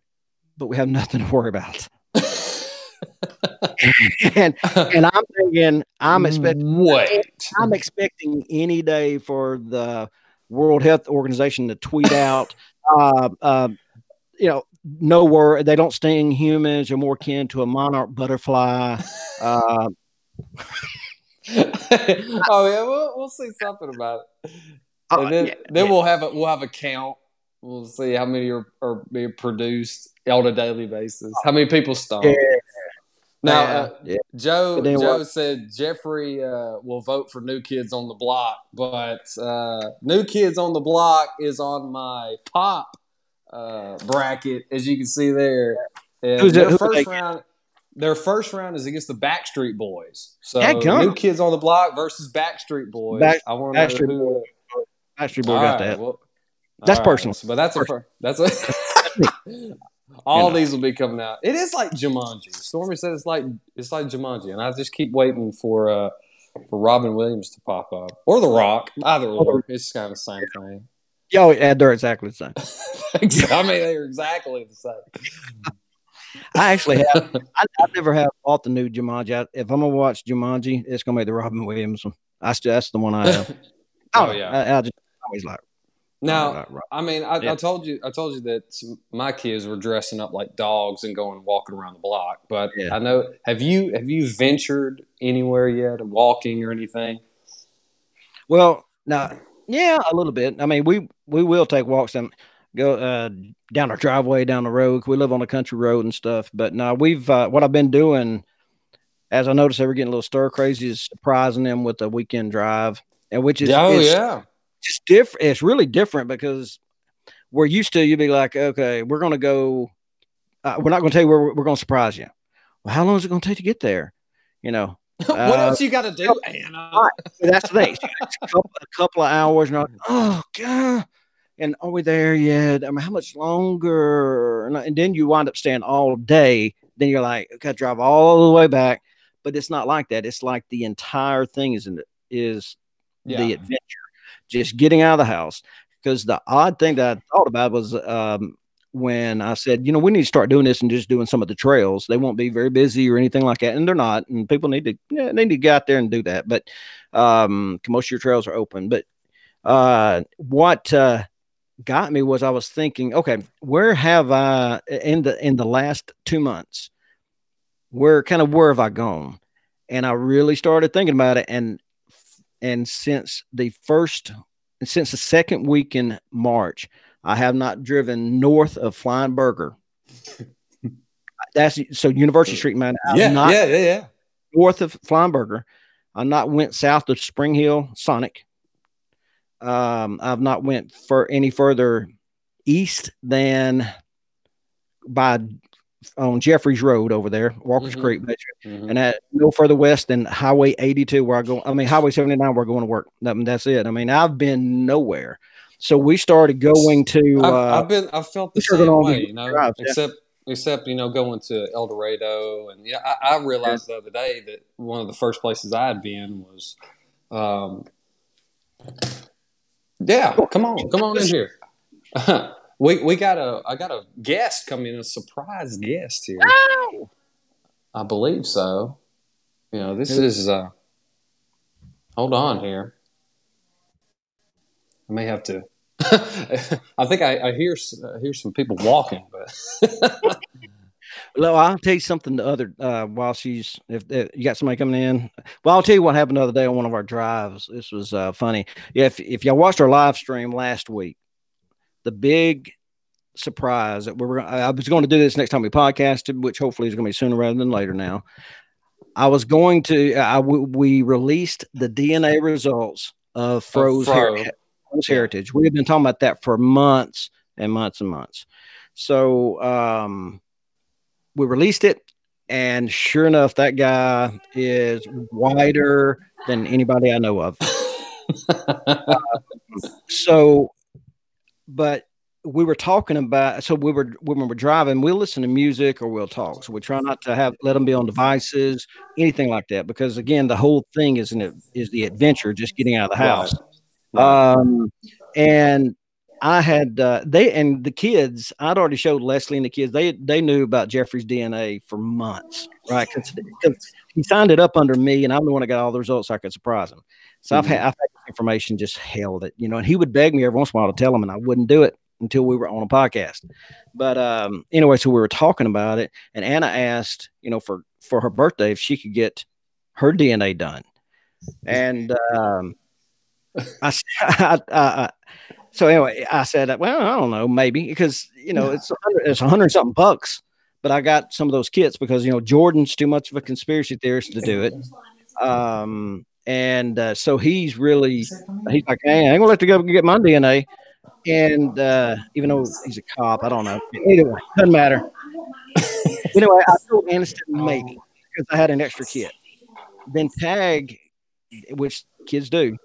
"But we have nothing to worry about." and and I'm thinking I'm expecting what I'm expecting any day for the World Health Organization to tweet out, uh, uh, you know, no word. They don't sting humans. They're more akin to a monarch butterfly. Uh, oh yeah, we'll, we'll see something about it. uh, And then, yeah, then yeah. we'll have a we'll have a count. We'll see how many are, are being produced on a daily basis. How many people stomp. Yeah. Now, uh, yeah. Joe Joe what- said Jeffrey uh, will vote for New Kids on the Block, but uh, New Kids on the Block is on my pop uh, bracket, as you can see there. And Who's their first they- round, their first round is against the Backstreet Boys. So. New Kids on the Block versus Backstreet Boys. Back- I want to know Backstreet who. Backstreet Boy All got right, that. well- That's right, personal. But that's a fir- that's a. All You know. these will be coming out. It is like Jumanji. Stormy said it's like it's like Jumanji, and I just keep waiting for uh for Robin Williams to pop up or The Rock. Either or, it's kind of the same thing. Yo, yeah, they're exactly the same. I mean, they're exactly the same. I actually have. I, I never have bought the new Jumanji. I, if I'm gonna watch Jumanji, it's gonna be the Robin Williams one. I still, that's the one I have. Oh, yeah. I, I just always like. Now, I mean, I, Yeah. I told you, I told you that my kids were dressing up like dogs and going walking around the block. But Yeah. I know, have you have you ventured anywhere yet, walking or anything? Well, now, yeah, a little bit. I mean, we we will take walks and go uh, down our driveway, down the road. We live on a country road and stuff. But now we've uh, what I've been doing, as I noticed, they were getting a little stir crazy, is surprising them with a weekend drive, and which is oh yeah, just different. It's really different because we're used to you'd be like, okay, we're gonna go. Uh, we're not gonna tell you where we're, we're gonna surprise you. Well, how long is it gonna take to get there? You know, what Uh, else you got to do, Anna? Right. that's the thing. It's a couple, a couple of hours, and like, oh god, and are we there yet? I mean, how much longer? And, and then you wind up staying all day. Then you're like, okay, drive all the way back. But it's not like that. It's like the entire thing is is Yeah. the adventure, just getting out of the house. Because the odd thing that I thought about was um, when I said, you know, we need to start doing this and just doing some of the trails. They won't be very busy or anything like that, and they're not. And people need to yeah, they need to get out there and do that. But um, most of your trails are open. But uh, what uh, got me was I was thinking, okay, where have I in the in the last two months? Where kind of where have I gone? And I really started thinking about it, and and since the first since the second week in March, I have not driven north of Flying Burger. That's so University Street, man. I've yeah, not yeah, yeah, yeah. north of Flying Burger. I've not went south of Spring Hill Sonic. Um, I've not went for any further east than by on Jeffries Road over there, Walker's Mhm. Creek, Mhm. and that no further west than Highway 82, where I go. I mean, Highway 79, where we're going to work. That, that's it. I mean, I've been nowhere. So we started going to. I've, Uh, I've been, I've felt the same way, you know, drives, yeah. except, except you know, going to El Dorado, and yeah, I, I realized the other day that one of the first places I had been was, um, yeah, come on, come on in here. we we got a, I got a guest coming, a surprise guest here. Oh, I believe so. You know, this Who- is. uh Hold on here. I may have to. I think I, I hear s- I hear some people walking, but Well, I'll tell you something. The other uh, while she's if, if you got somebody coming in, well, I'll tell you what happened the other day on one of our drives. This was uh, funny. Yeah, if if y'all watched our live stream last week, the big surprise that we were I was going to do this next time we podcasted, which hopefully is going to be sooner rather than later. Now, I was going to I we released the DNA results of Froze Fro. Heritage. Heritage. We have been talking about that for months and months and months. So um, we released it, and sure enough, that guy is whiter than anybody I know of. So, but we were talking about so we were when we were driving, we'll listen to music or we'll talk. So we try not to have let them be on devices, anything like that, because again, the whole thing is an is the adventure, just getting out of the house. Right. Um, and I had uh, they and the kids. I'd already showed Leslie and the kids. They they knew about Jeffrey's DNA for months, right? Because he signed it up under me, and I'm the one that got all the results, so I could surprise him. So I've had I've had information just held it, you know. And he would beg me every once in a while to tell him, and I wouldn't do it until we were on a podcast. But um, anyway, so we were talking about it, and Anna asked, you know, for for her birthday if she could get her DNA done, and um, I, I, I, so anyway, I said, well, I don't know, maybe because you know it's it's a hundred something bucks, but I got some of those kits because you know Jordan's too much of a conspiracy theorist to do it. Um, and uh, so he's really he's like, hey, I ain't gonna let the go get my DNA. And uh, even though he's a cop, I don't know. Anyway, doesn't matter. anyway, I told Aniston maybe because I had an extra kit. Then Tag, which kids do,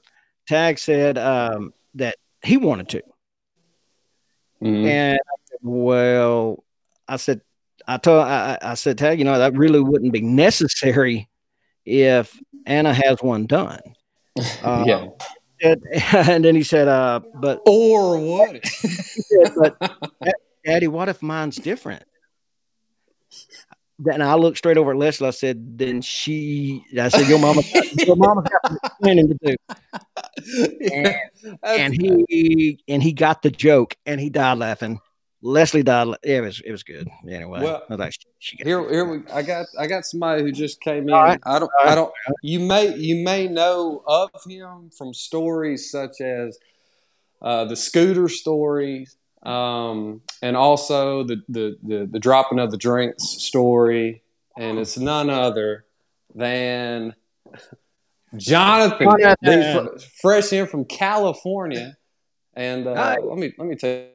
Tag said um, that he wanted to. Mhm. And I said, well, I said, I told, I, I I said, Tag, you know, that really wouldn't be necessary if Anna has one done. Uh, yeah. and, and then he said, uh, but, Or what? said, but Daddy, what if mine's different? Then I looked straight over at Leslie. I said, then she, I said, your mama, your mama got some explaining to do. And, and he, and he got the joke and he died laughing. Leslie died. la- It was, it was good. Anyway, Well, I was like, she, she got Here, here we. I got, I got somebody who just came in. All right. I don't, All right. I don't. You may, you may know of him from stories such as uh, the scooter story, um, and also the, the the the dropping of the drinks story, and it's none other than Jonathan, Jonathan. fr- fresh in from California. And uh, Hi. let me let me tell you.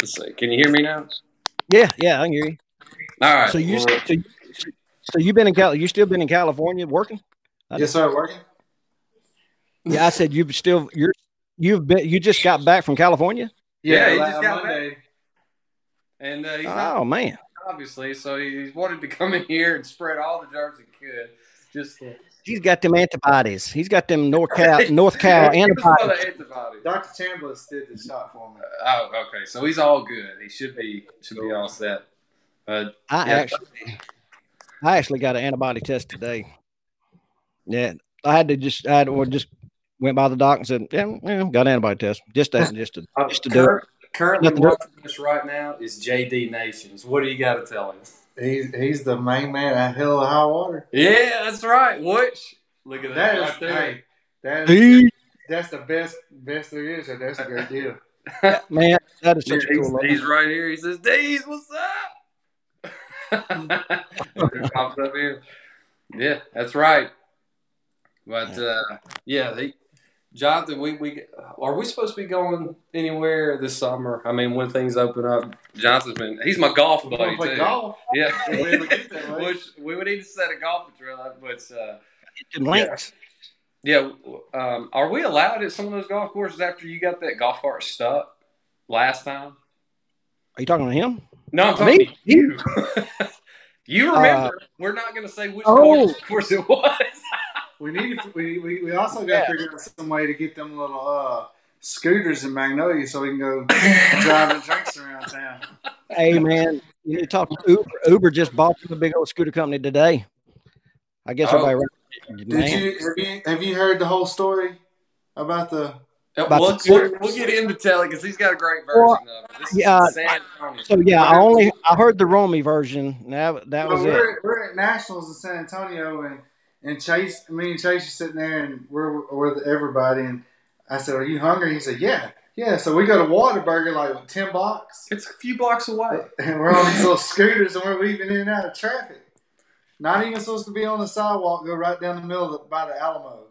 Let's see. Can you hear me now? Yeah, yeah, I can hear you. All right. So you, well- so you, so you've been in Cal, you still been in California working? I Yes, sir. Working. Yeah, I said you've still, you're, you've been, you just got back from California. Yeah, he just got Monday. and uh, he's not Oh man, obviously, so he wanted to come in here and spread all the germs he could. Just he's got them antibodies. He's got them North Cal, North Cal He was antibodies. antibodies. Dr. Chambliss did the shot for me. Oh, okay. So he's all good. He should be should be all set. But I Yeah. actually, I actually got an antibody test today. Yeah, I had to just, I had to, or just went by the doc and said, yeah, yeah got an antibody test, just to, just to, uh, just to do it. currently Nothing to- watching this right now is JD Nations. What do you got to tell him? He's he's the main man at Hell of High Water. Yeah, that's right. Which look at that, That is right there. hey, that Hey, is, that's the best best there is. So that's a great deal. man, that is such a cool. logo. he's right here. He says, "Deez, what's up?" Pops up here. Yeah, that's right. But uh, yeah, he, Jonathan, we, we are we supposed to be going anywhere this summer? I mean, when things open up, Jonathan's been he's my golf buddy play too. golf? Yeah, We that which we would need to set a golf trail up, but. Uh, Them links. yeah, um, are we allowed at some of those golf courses after you got that golf cart stuck last time? Are you talking to him? No, I'm talking Me? to you. you remember? We're not going to say which oh. course, course it was. We need to, we, we, we also got Yeah. to figure out some way to get them little uh, scooters in Magnolia so we can go driving drinks around town. Hey man, you need to talk to Uber. Uber just bought them a big old scooter company today. I guess Oh. everybody. Did Man. you have you have you heard the whole story about the? About we'll, the- we'll, we'll get into to tell it because he's got a great version Well, of it. This yeah, is San Antonio. So yeah, I only I heard the Romy version. That that Well, was it. we're, we're at Nationals in San Antonio, and and Chase, me and Chase are sitting there, and we're with everybody. And I said, "Are you hungry?" He said, "Yeah, yeah." So we go to Whataburger, like what, ten blocks, It's a few blocks away. and we're on these little scooters, and we're weaving in and out of traffic. Not even supposed to be on the sidewalk. Go right down the middle of the, by the Alamo.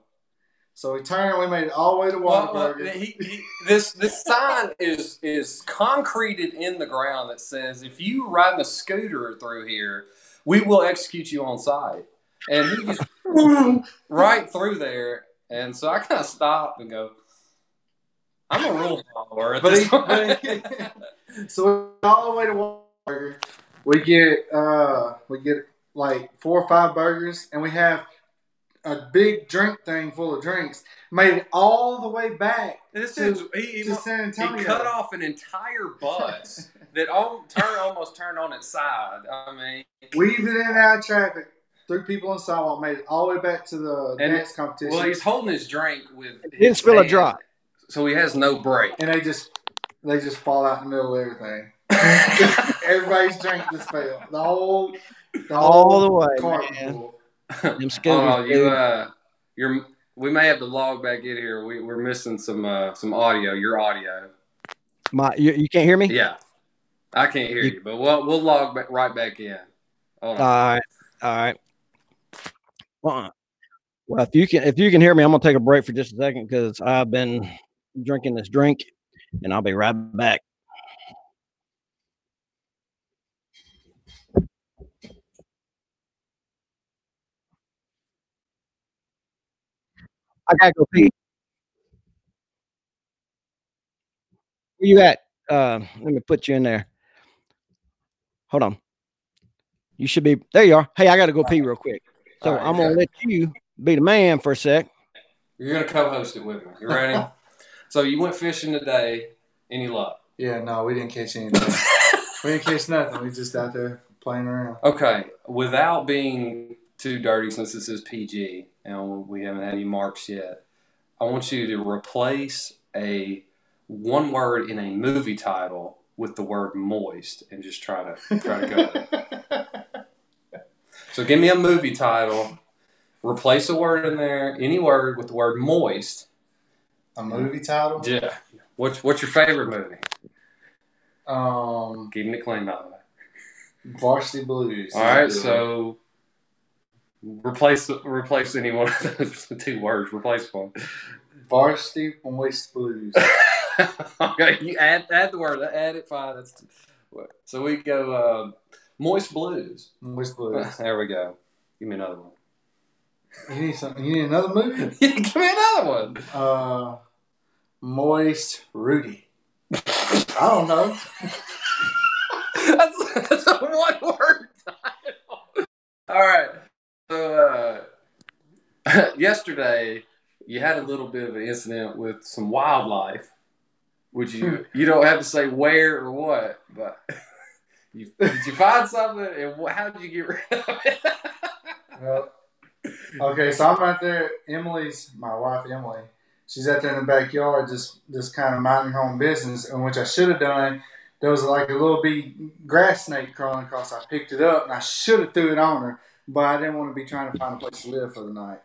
So we turned. We made it all the way to Well, well, Whataburger. he, he, this this sign is is concreted in the ground that says if you ride a scooter through here, we will execute you on sight. And he just right through there, and so I kind of stopped and go, "I'm a rule follower." At But this he- point. so all the way to Whataburger. We get uh we get like four or five burgers, and we have a big drink thing full of drinks. Made it all the way back This to, dude's- he, to San Antonio. he cut off an entire bus that all, turn, almost turned on its side. I mean, Weaved it in and out traffic. Threw people on the sidewalk. Made it all the way back to the And- dance competition. well, he's holding his drink with. He Didn't his spill a hand, drop. So he has no brake. and they just they just fall out in the middle of everything. Everybody's drink just fell. The whole the All whole the way, cart man. full. Them Oh, scooters, you, uh, you're. We may have to log back in here. We, we're missing some uh, some audio. Your audio. My, you, you can't hear me? Yeah, I can't hear You- you, but we'll we'll log back right back in. Hold on. All right, all right. Well, well, if you can, if you can hear me, I'm gonna take a break for just a second because I've been drinking this drink, and I'll be right back. I gotta go pee. Where you at? Uh, let me put you in there. Hold on. You should be there. You are. Hey, I got to go pee real quick. So All right, I'm gonna let you be the man for a sec. You're gonna co-host it with me. You ready? so you went fishing today. Any luck? Yeah, no, we didn't catch anything. we didn't catch nothing. We just out there playing around. Okay, without being too dirty, since this is PG and we haven't had any marks yet, I want you to replace a one word in a movie title with the word moist and just try to try to go. So give me a movie title. Replace a word in there, any word with the word moist. A movie title? Yeah. What's what's your favorite movie? Um, Keeping it clean, by the way. Varsity Blues. All right, so replace replace any one of those two words. Replace one. Varsity Moist Blues. okay, you add add the word. Add it. Fine. That's so we go uh, moist blues. Moist Blues. There we go. Give me another one. You need something? You need another movie? Give me another one. Uh, Moist Rudy. I don't know. that's, that's a one word title. All right. So uh, yesterday you had a little bit of an incident with some wildlife, which you you don't have to say where or what, but you, did you find something and how did you get rid of it? Well, okay, so I'm out there. Emily's my wife, Emily. She's out there in the backyard, just just kind of minding her own business. And which I should have done. There was like a little bitty grass snake crawling across. I picked it up and I should have threw it on her, but I didn't want to be trying to find a place to live for the night.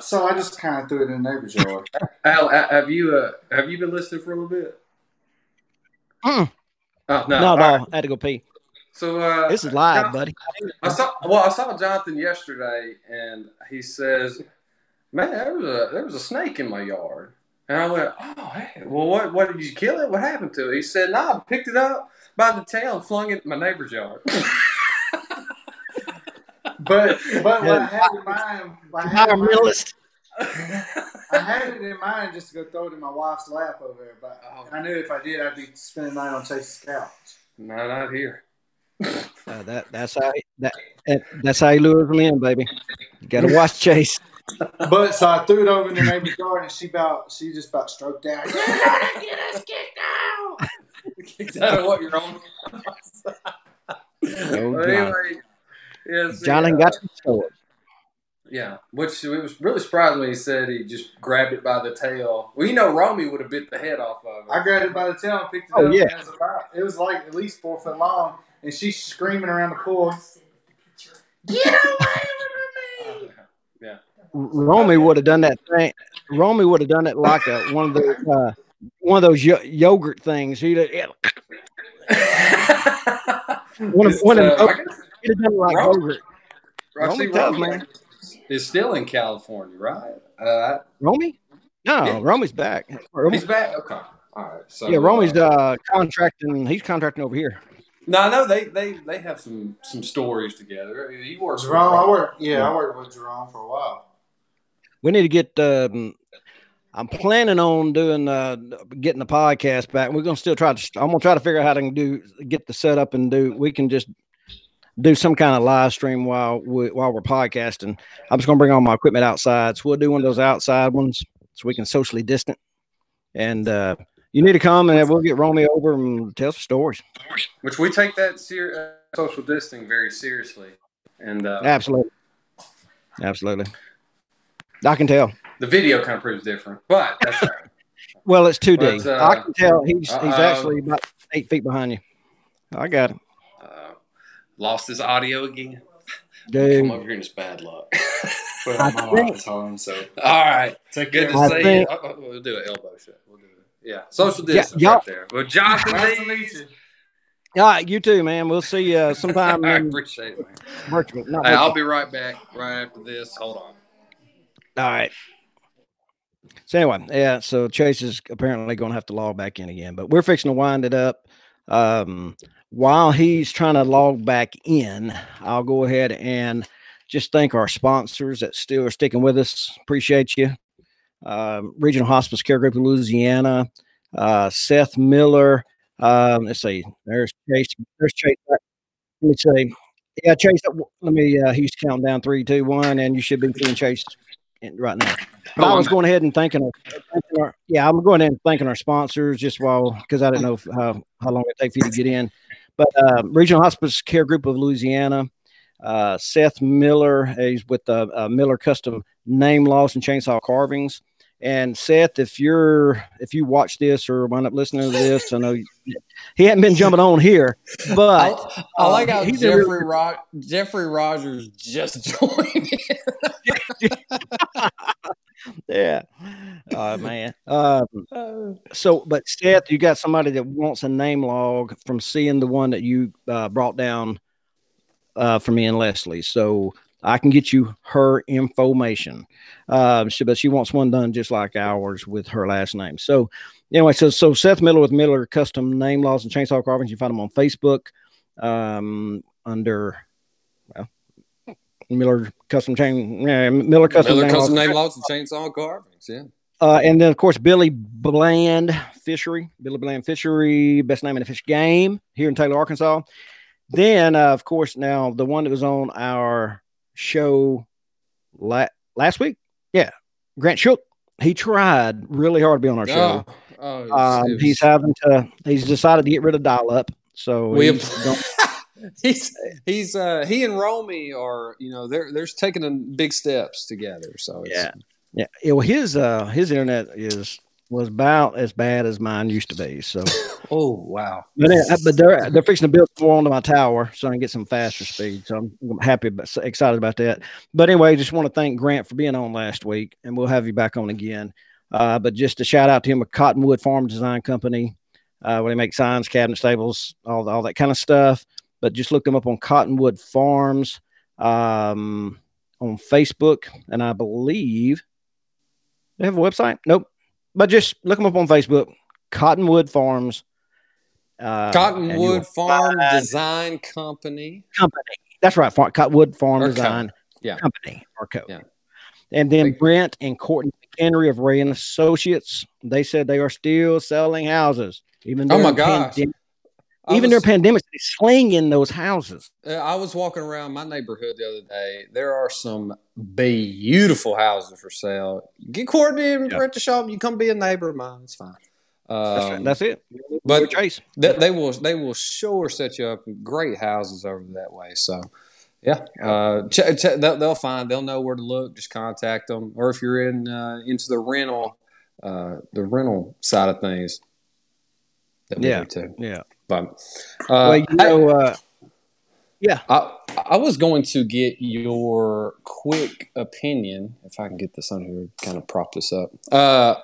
So I just kind of threw it in the neighbor's yard. Al, have you uh, have you been listening for a little bit? Mm. Oh no, No, All no, right. I had to go pee. So uh, This is live, buddy. I saw well, I saw Jonathan yesterday, and he says, "Man, there was a there was a snake in my yard." And I went, "Oh, hey, well, what what did you kill it? What happened to it?" He said, "No, I picked it up by the tail and flung it in my neighbor's yard." But but what I had in mind, I had, in Environmentalist. I had it in mind just to go throw it in my wife's lap over there. But Oh. I knew if I did, I'd be spending the night on Chase's couch. no, not here. Uh, that that's how that, that that's how you lure them in, baby. You gotta watch Chase. But so I threw it over in the neighbor's yard, and she about she just about stroked out. You're gonna get us kicked out. Is that what you're on? Oh, But John. anyway, yeah, see, John ain't uh, got some sword. Yeah, which it was really surprising when he said he just grabbed it by the tail. Well, you know, Romy would have bit the head off of it. I grabbed it by the tail and picked it Oh, up. yeah. and It was, about, it was like at least four foot long, and she's screaming around the pool. Get away from me! Yeah. Romy would have done that thing. Romy would have done it like a, one of those uh, one of those yo- yogurt things. He'd have, yeah, one of It's, one of uh, them, I guess he'd have done like Ro- yogurt. Roxy Romy tough, Romy man. is still in California, right? Uh, Romy? No, Yeah. Romy's back. Romy, he's back. Okay, all right. So yeah, Romy's uh, uh, contracting. He's contracting over here. No, I know they they they have some some stories together. He works. with Jerome, I Romy. worked. Yeah, I worked with Jerome for a while. We need to get. Um, I'm planning on doing uh, getting the podcast back. We're gonna still try to. I'm gonna try to figure out how to do get the setup and do. We can just. do some kind of live stream while we, while we're podcasting. I'm just gonna bring all my equipment outside, so we'll do one of those outside ones so we can socially distant. And uh, you need to come and we'll get Romy over and tell some stories. Which we take that ser- uh, social distancing very seriously, and uh, Absolutely, absolutely. I can tell. the video kind of proves different. But that's right. Well, it's 2D. Uh, I can tell he's he's actually about eight feet behind you. I got him. uh, lost his audio again. dude. Come over here and it's bad luck. But I my think- home, so All right. take Good to I see think- you. Oh, oh, we'll do an elbow shot. We'll. Yeah, social distance y'all- right there. Well, Jonathan, Nice to meet you. All right, you too, man. We'll see you uh, sometime I in appreciate it, man. virtual. Not Hey, I'll be right back right after this. Hold on. All right. So anyway, yeah. So Chase is apparently going to have to log back in again, but we're fixing to wind it up. Um, while he's trying to log back in, I'll go ahead and just thank our sponsors that still are sticking with us. Appreciate you. Um, Regional Hospice Care Group of Louisiana, uh, Seth Miller. Um, let's see. There's Chase. There's Chase. Let me say, yeah, Chase. Let me. Uh, he's counting down three, two, one, and you should be seeing Chase right now. But I was going ahead and thanking our, thanking our yeah, I'm going ahead and thanking our sponsors just while because I didn't know if, how how long it take for you to get in. But uh, Regional Hospice Care Group of Louisiana, uh, Seth Miller, he's with uh, uh, Miller Custom Name Logs and Chainsaw Carvings. And Seth, if you're if you watch this or wind up listening to this, I know you- he hadn't been jumping on here, but I, I like uh, how a real- Jeffrey Ro- Jeffrey Rogers just joined. yeah, oh man. Um. So, but Seth, you got somebody that wants a name log from seeing the one that you uh, brought down uh, for me and Leslie. So I can get you her information. Um, she, but she wants one done just like ours with her last name. So anyway, so so Seth Miller with Miller Custom Name Logs and Chainsaw Carvings. You find them on Facebook um, under well Miller Custom Chain yeah, Miller Custom Miller Name custom Logs. name logs and chainsaw carvings. Yeah. Uh, and then of course Billy Bland Fishery, Billy Bland Fishery, best name in the fish game here in Taylor, Arkansas. Then uh, of course now the one that was on our show la- last week, yeah, Grant Shook. He tried really hard to be on our show. Oh, oh, was- um, he's having to. He's decided to get rid of dial up. So we he's he's he's uh he and Romy are you know they're they're taking big steps together. So it's, Yeah. yeah, yeah, well, his uh his internet is was about as bad as mine used to be. So. Oh wow. But, uh, but they're they're fixing to build more onto my tower so I can get some faster speed. So I'm, I'm happy, but excited about that. But anyway, just want to thank Grant for being on last week, and we'll have you back on again. Uh, but just a shout out to him with Cottonwood Farm Design Company, uh, where they make signs, cabinet stables, all all that kind of stuff. But just look them up on Cottonwood Farms um, on Facebook, and I believe they have a website. Nope, but just look them up on Facebook. Cottonwood Farms. Uh, Cottonwood Farm find- Design Company. company. That's right. Farm, Cottonwood Farm Or Design Yeah. Company or co. Yeah. And then Big- Brent and Courtney McHenry of Ray and Associates. They said they are still selling houses, even Oh my gosh. pandem- I even was- during pandemics. They slinging those houses. Uh, I was walking around my neighborhood the other day. There are some beautiful houses for sale. Get and Yeah. rent the shop. You come be a neighbor of mine. It's fine. That's, Um, right. That's it. but- Chase. they, will they will sure set you up in great houses over that way. So yeah, uh, ch- ch- they'll, find they'll know where to look. Just contact them, or if you're in uh, into the rental uh, the rental side of things, Yeah. Yeah. But uh, well, you know, uh, I, I was going to get your quick opinion, if I can get this on here, kind of prop this up. Uh,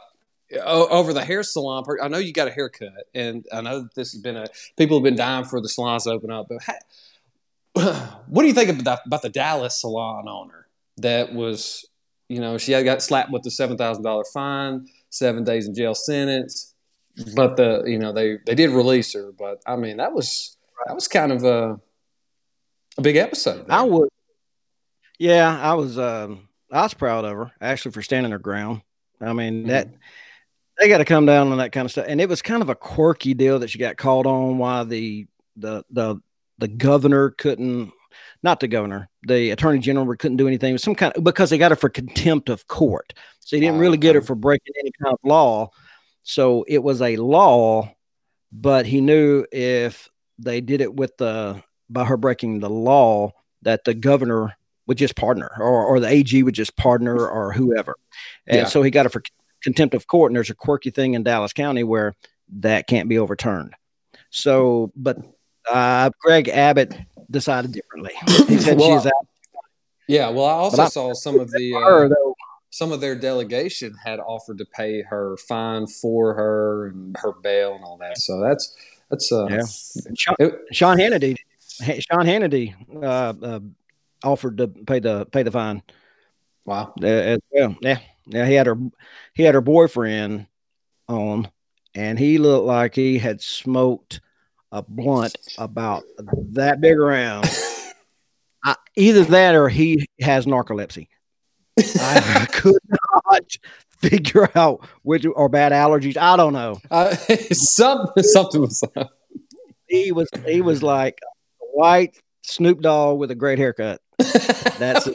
over the hair salon, I know you got a haircut, and I know that this has been a people have been dying for the salons to open up. But ha- what do you think about, about the Dallas salon owner that was, you know, she got slapped with the seven thousand dollar fine, seven days in jail sentence, but the you know they they did release her. But I mean that was that was kind of a a big episode. there. I would. Yeah, I was. Um, I was proud of her actually for standing her ground. I mean that they got to come down on that kind of stuff, and it was kind of a quirky deal that she got called on. Why the the the the governor couldn't not the governor, the attorney general couldn't do anything. Some kind of, because they got her for contempt of court. So he didn't Ah, really get her for breaking any kind of law. So it was a law, but he knew if they did it with the by her breaking the law, that the governor would just pardon her, or, or the AG would just pardon her, or whoever. And Yeah. so he got it for contempt of court. And there's a quirky thing in Dallas County where that can't be overturned. So, but uh, Greg Abbott decided differently. He said Well, she's out Yeah, well, I also But I- saw some of the her, uh, though. Some of their delegation had offered to pay her fine for her and her bail and all that. So that's that's uh, Yeah. Sean, it- Sean Hannity, Sean Hannity uh, uh, offered to pay the pay the fine. wow. uh, as well. Yeah, yeah. He had her, he had her boyfriend on, and he looked like he had smoked a blunt about that big around. I, either that or he has narcolepsy. I could not figure out which or bad allergies. I don't know. Uh, something something was up. He was he was like a white Snoop Dogg with a great haircut. That's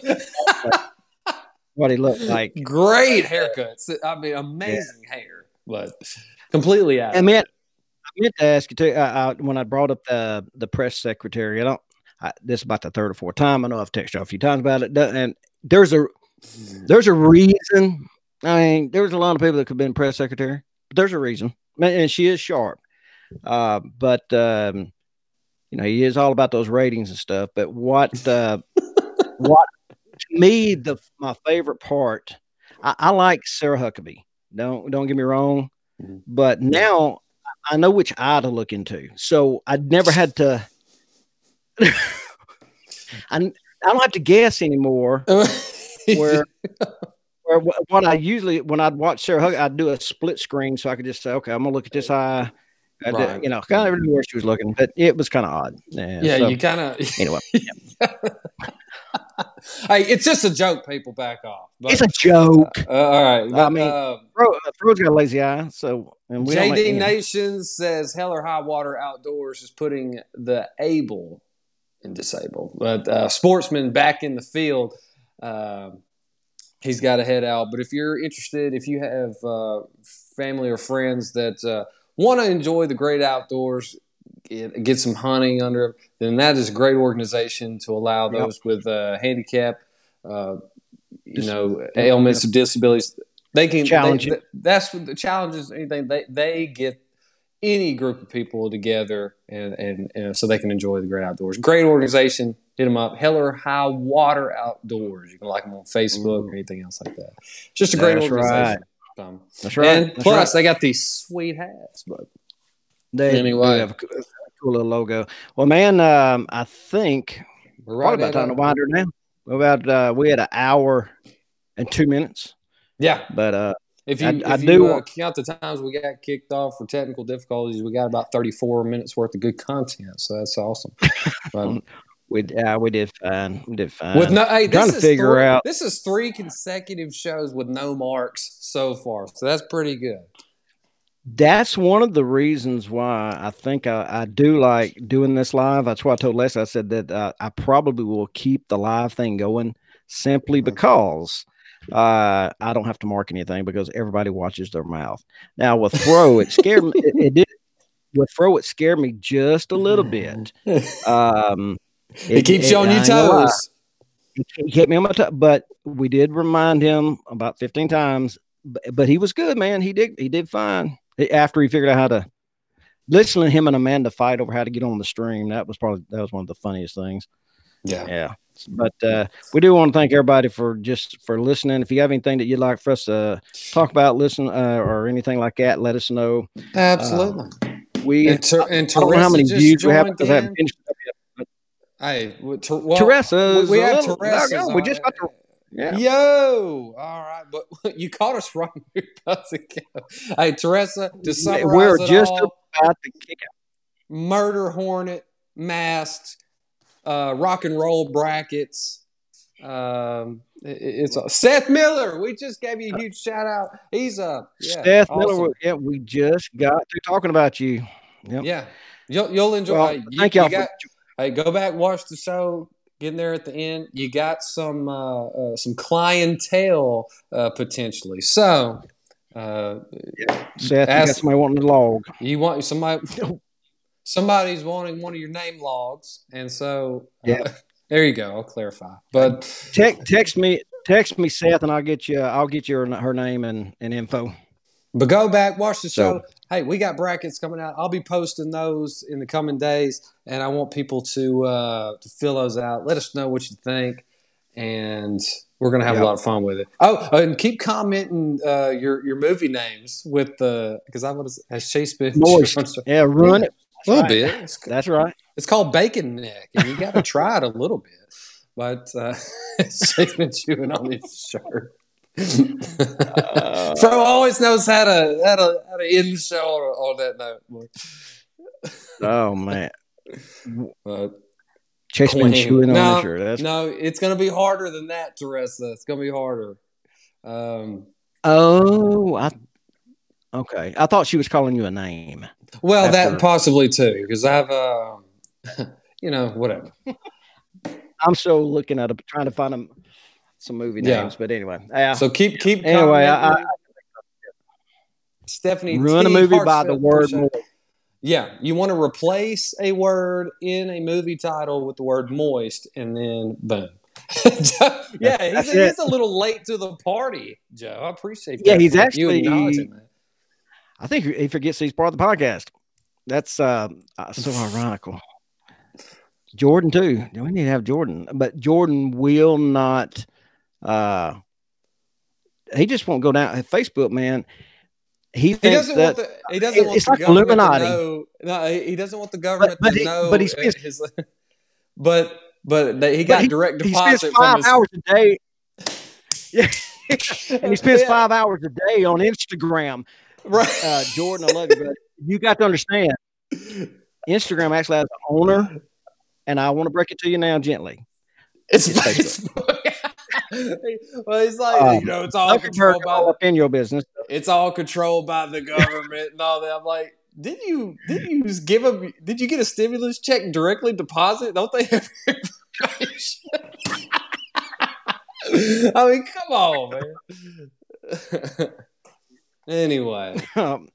what he looked like. great haircuts. I mean, amazing hair, but completely out. I meant, I meant to ask you too. Uh, uh, when I brought up the the press secretary, I don't. I, this is about the third or fourth time. I know I've texted you a few times about it, and there's a there's a reason. I mean, there's a lot of people that could have been press secretary, but there's a reason, and she is sharp. Uh, but um, you know, he is all about those ratings and stuff. But what uh, what to me the my favorite part, I, I like Sarah Huckabee. Don't don't get me wrong, Mhm. but now I know which eye to look into. So I never had to. I, I don't have to guess anymore. Where, where wh- what I usually when I'd watch Sarah Huckabee, I'd do a split screen so I could just say, okay, I'm gonna look at this eye. I did- you know, kind of knew where she was looking, but it was kind of odd. Yeah. yeah, so, you kind of. anyway, hey, it's just a joke. People back off. But, it's a joke. uh, all right. But, mean, uh, Fro, uh, Fro's got a lazy eye, so and we JD know. Nations says Hell or High Water Outdoors is putting the able and disabled, but uh, sportsman back in the field. Uh, he's got to head out. But if you're interested, if you have uh, family or friends that uh, want to enjoy the great outdoors, get, get some hunting under, then that is a great organization to allow Yep. those with uh, handicap, uh, you know, ailments or disabilities. They can Challenge that's what the challenges. Anything they they get any group of people together and, and and so they can enjoy the great outdoors. Great organization. Hit them up. Hell or High Water Outdoors. You can like them on Facebook or anything else like that. Just a great That's organization. Um, That's right. And That's plus, right. they got these sweet hats. But They Anyway. have a cool, cool little logo. Well, man, um, I think we're right about time to wind her down. We're about uh, we had an hour and two minutes, Yeah. but uh, If you, I- if I you do- uh, count the times we got kicked off for technical difficulties, we got about 34 minutes worth of good content. So that's awesome. But we uh, we did fine. We did fine. with no, hey, trying this to is figure three, out- This is three consecutive shows with no marks so far. So that's pretty good. That's one of the reasons why I think I, I do like doing this live. That's why I told Les I said that uh, I probably will keep the live thing going simply because uh, I don't have to mark anything because everybody watches their mouth. Now with Fro, it scared me. It, it did. With Fro, it scared me just a little bit. Um, It, keeps you on your ain't gonna lie. toes. He kept me on my toe, but we did remind him about 15 times. But, but he was good, man. He did he did fine after he figured out how to listening to him and Amanda fight over how to get on the stream. That was probably that was one of the funniest things. Yeah. Yeah. But uh, we do want to thank everybody for just for listening. If you have anything that you'd like for us to talk about, listen, uh, or anything like that, let us know. Absolutely. We and Ter- and I don't know how many views we have joined because I haven't in. finished it up yet. Hey, well, Teresa, we, we have Teresa. we just got to- Yeah. Yo, all right, but you caught us wrong. We're about to go. Hey, Teresa, to summarize We're just all, about to kick out. murder hornet, masked, uh, rock and roll brackets. Um, it- it's uh, Seth Miller. We just gave you a huge shout out. He's uh, yeah, Seth awesome. Miller. Yeah, we just got through talking about you. Yep. Yeah, you'll you'll enjoy. Well, you- thank you y'all got- for Hey, go back watch the show. getting there at the end. You got some uh, uh, some clientele uh, potentially. So, uh, Seth, you got somebody wanting to log. you want somebody somebody's wanting one of your name logs, and so uh, Yeah. there you go. I'll clarify. But Text text me text me Seth and I'll get you I'll get your her name and, and info. But go back, watch the show. So- hey, we got brackets coming out. I'll be posting those in the coming days, and I want people to uh, to fill those out. Let us know what you think, and we're gonna have Yep. a lot of fun with it. Oh, and keep commenting uh, your your movie names with the because I want to has Chase been. Yeah, run it. a little right. bit. It's, That's right. it's called bacon neck, and you got to try it a little bit. But uh, Chase been chewing on his shirt. Fro always knows how to how to how to end the show on, on that note. Oh man. Uh, Chase been Queen. chewing No, on his shirt. That's no, it's going to be harder than that, Teresa. It's going to be harder. Um, Oh I okay. I thought she was calling you a name. well, After- that possibly too, because I've, um, you know, whatever. I'm still looking at a, trying to find them some movie Yeah. names. But anyway. Yeah. So keep keep Anyway, I- commenting. Stephanie run a T. movie by the word appreciate- more. Yeah, you want to replace a word in a movie title with the word moist, and then boom. yeah, he's, he's a little late to the party, Joe. I appreciate Yeah, that. he's You actually- acknowledging that. I think he forgets he's part of the podcast. That's uh, uh, so ironical. Jordan too. We need to have Jordan, but Jordan will not. Uh, he just won't go down. Facebook, man. He He doesn't that want the he doesn't it- want it's the like government Illuminati. to know. No, he he doesn't want the government but to he- know. but he spends- his, but but he But got he- direct he deposit spends five his. hours a day. Yeah, and he spends Yeah. five hours a day on Instagram. Right. Uh, Jordan, I love you, but you got to understand, Instagram actually has an owner, and I want to break it to you now gently. It's It's Facebook. well, he's like, Um, you know, it's all controlled by up in your business. it's all controlled by the government and all that. I'm like, did you did you just give him? Did you get a stimulus check directly deposit? Don't they have information? I mean, come on, man. anyway, Um,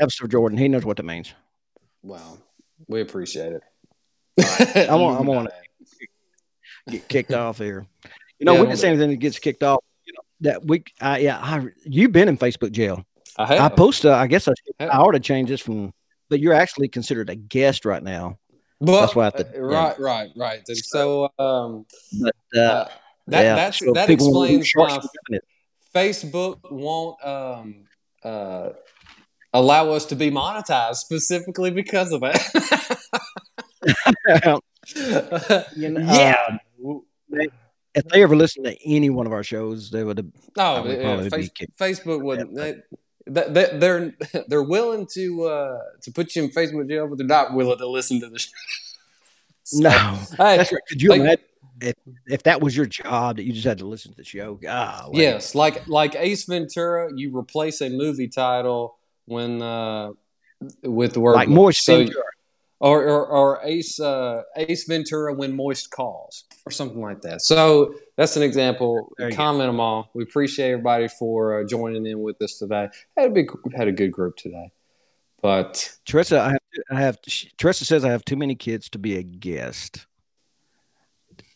Episode Jordan, he knows what that means. wow, we appreciate it. I want- I want to Get kicked off here. You know, Yeah, we I didn't say anything that gets kicked off. You know, that week, I, yeah, I, you've been in Facebook jail. I I have. post, uh, I guess I, Yeah. I ought to change this from, but you're actually considered a guest right now. But, That's why I have to- uh, right, right, right. And so um, But uh, uh, that yeah, that's so that explains why. Facebook won't um, uh, allow us to be monetized specifically because of that. You know, yeah. If they ever listened to any one of our shows, they would have. No, would yeah, Face- Facebook wouldn't. They, they, they- they're they're willing to uh, to put you in Facebook jail, but they're not willing to listen to the show. So, No, Hey, that's right. Could you like- imagine if, if that was your job that you just had to listen to the show? God, Yes, like like Ace Ventura, you replace a movie title when uh, with the word like Moist so- Ventura. Or, or or Ace uh, Ace Ventura when moist calls or something like that. So that's an example. There you go. Comment them all. We appreciate everybody for uh, joining in with us today. Had a big had a good group today, but Teresa, I have, I have. she- Teresa says I have too many kids to be a guest.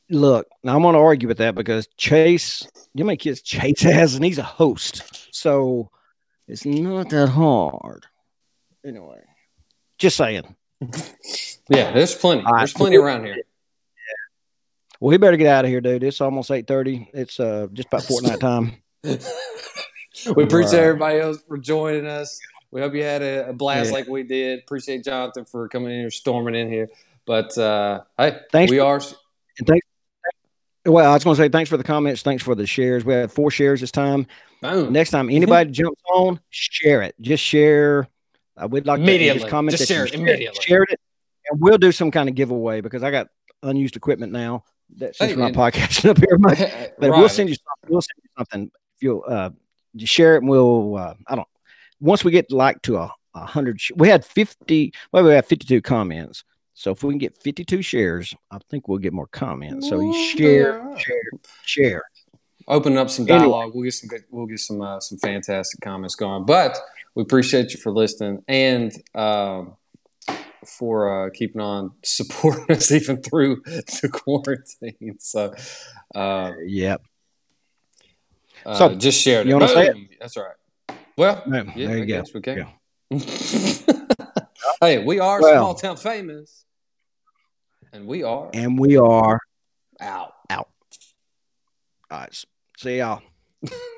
Look, now I'm going to argue with that because Chase, you know how many kids Chase has, and he's a host, so it's not that hard. Anyway, just saying. Yeah, there's plenty. There's plenty around here. Well, we better get out of here, dude. It's almost eight thirty. It's uh just about Fortnite time. we appreciate Right. everybody else for joining us. We hope you had a, a blast Yeah. like we did. Appreciate Jonathan for coming in here, storming in here. But uh, hey, Thanks we for- are. And thanks. Well, I was going to say thanks for the comments. Thanks for the shares. We had four shares this time. Boom. Next time anybody jumps on, share it. Just share. I would like to just comment Just share it shared- immediately. Shared it, and we'll do some kind of giveaway because I got unused equipment now. That since Hey, we're podcasting up here, much. but we'll send you something. We'll send you something. If you'll uh, just share it, and we'll. Uh, I don't. Once we get like to a, a hundred, sh- we had fifty. Well, we had fifty-two comments. So if we can get 52 shares, I think we'll get more comments. So you share, share, share. Opening up some Anyway. dialogue. We'll get some good, we'll get some uh, some fantastic comments going. But we appreciate you for listening and um, for uh, keeping on supporting us even through the quarantine. So. Uh, Yep. Uh, So, just shared it. you wanna say it? That's right. Well, Yeah, yeah, there you I go. guess we can. hey, we are Well- small town famous, and we are And we are out, out. All right. See y'all.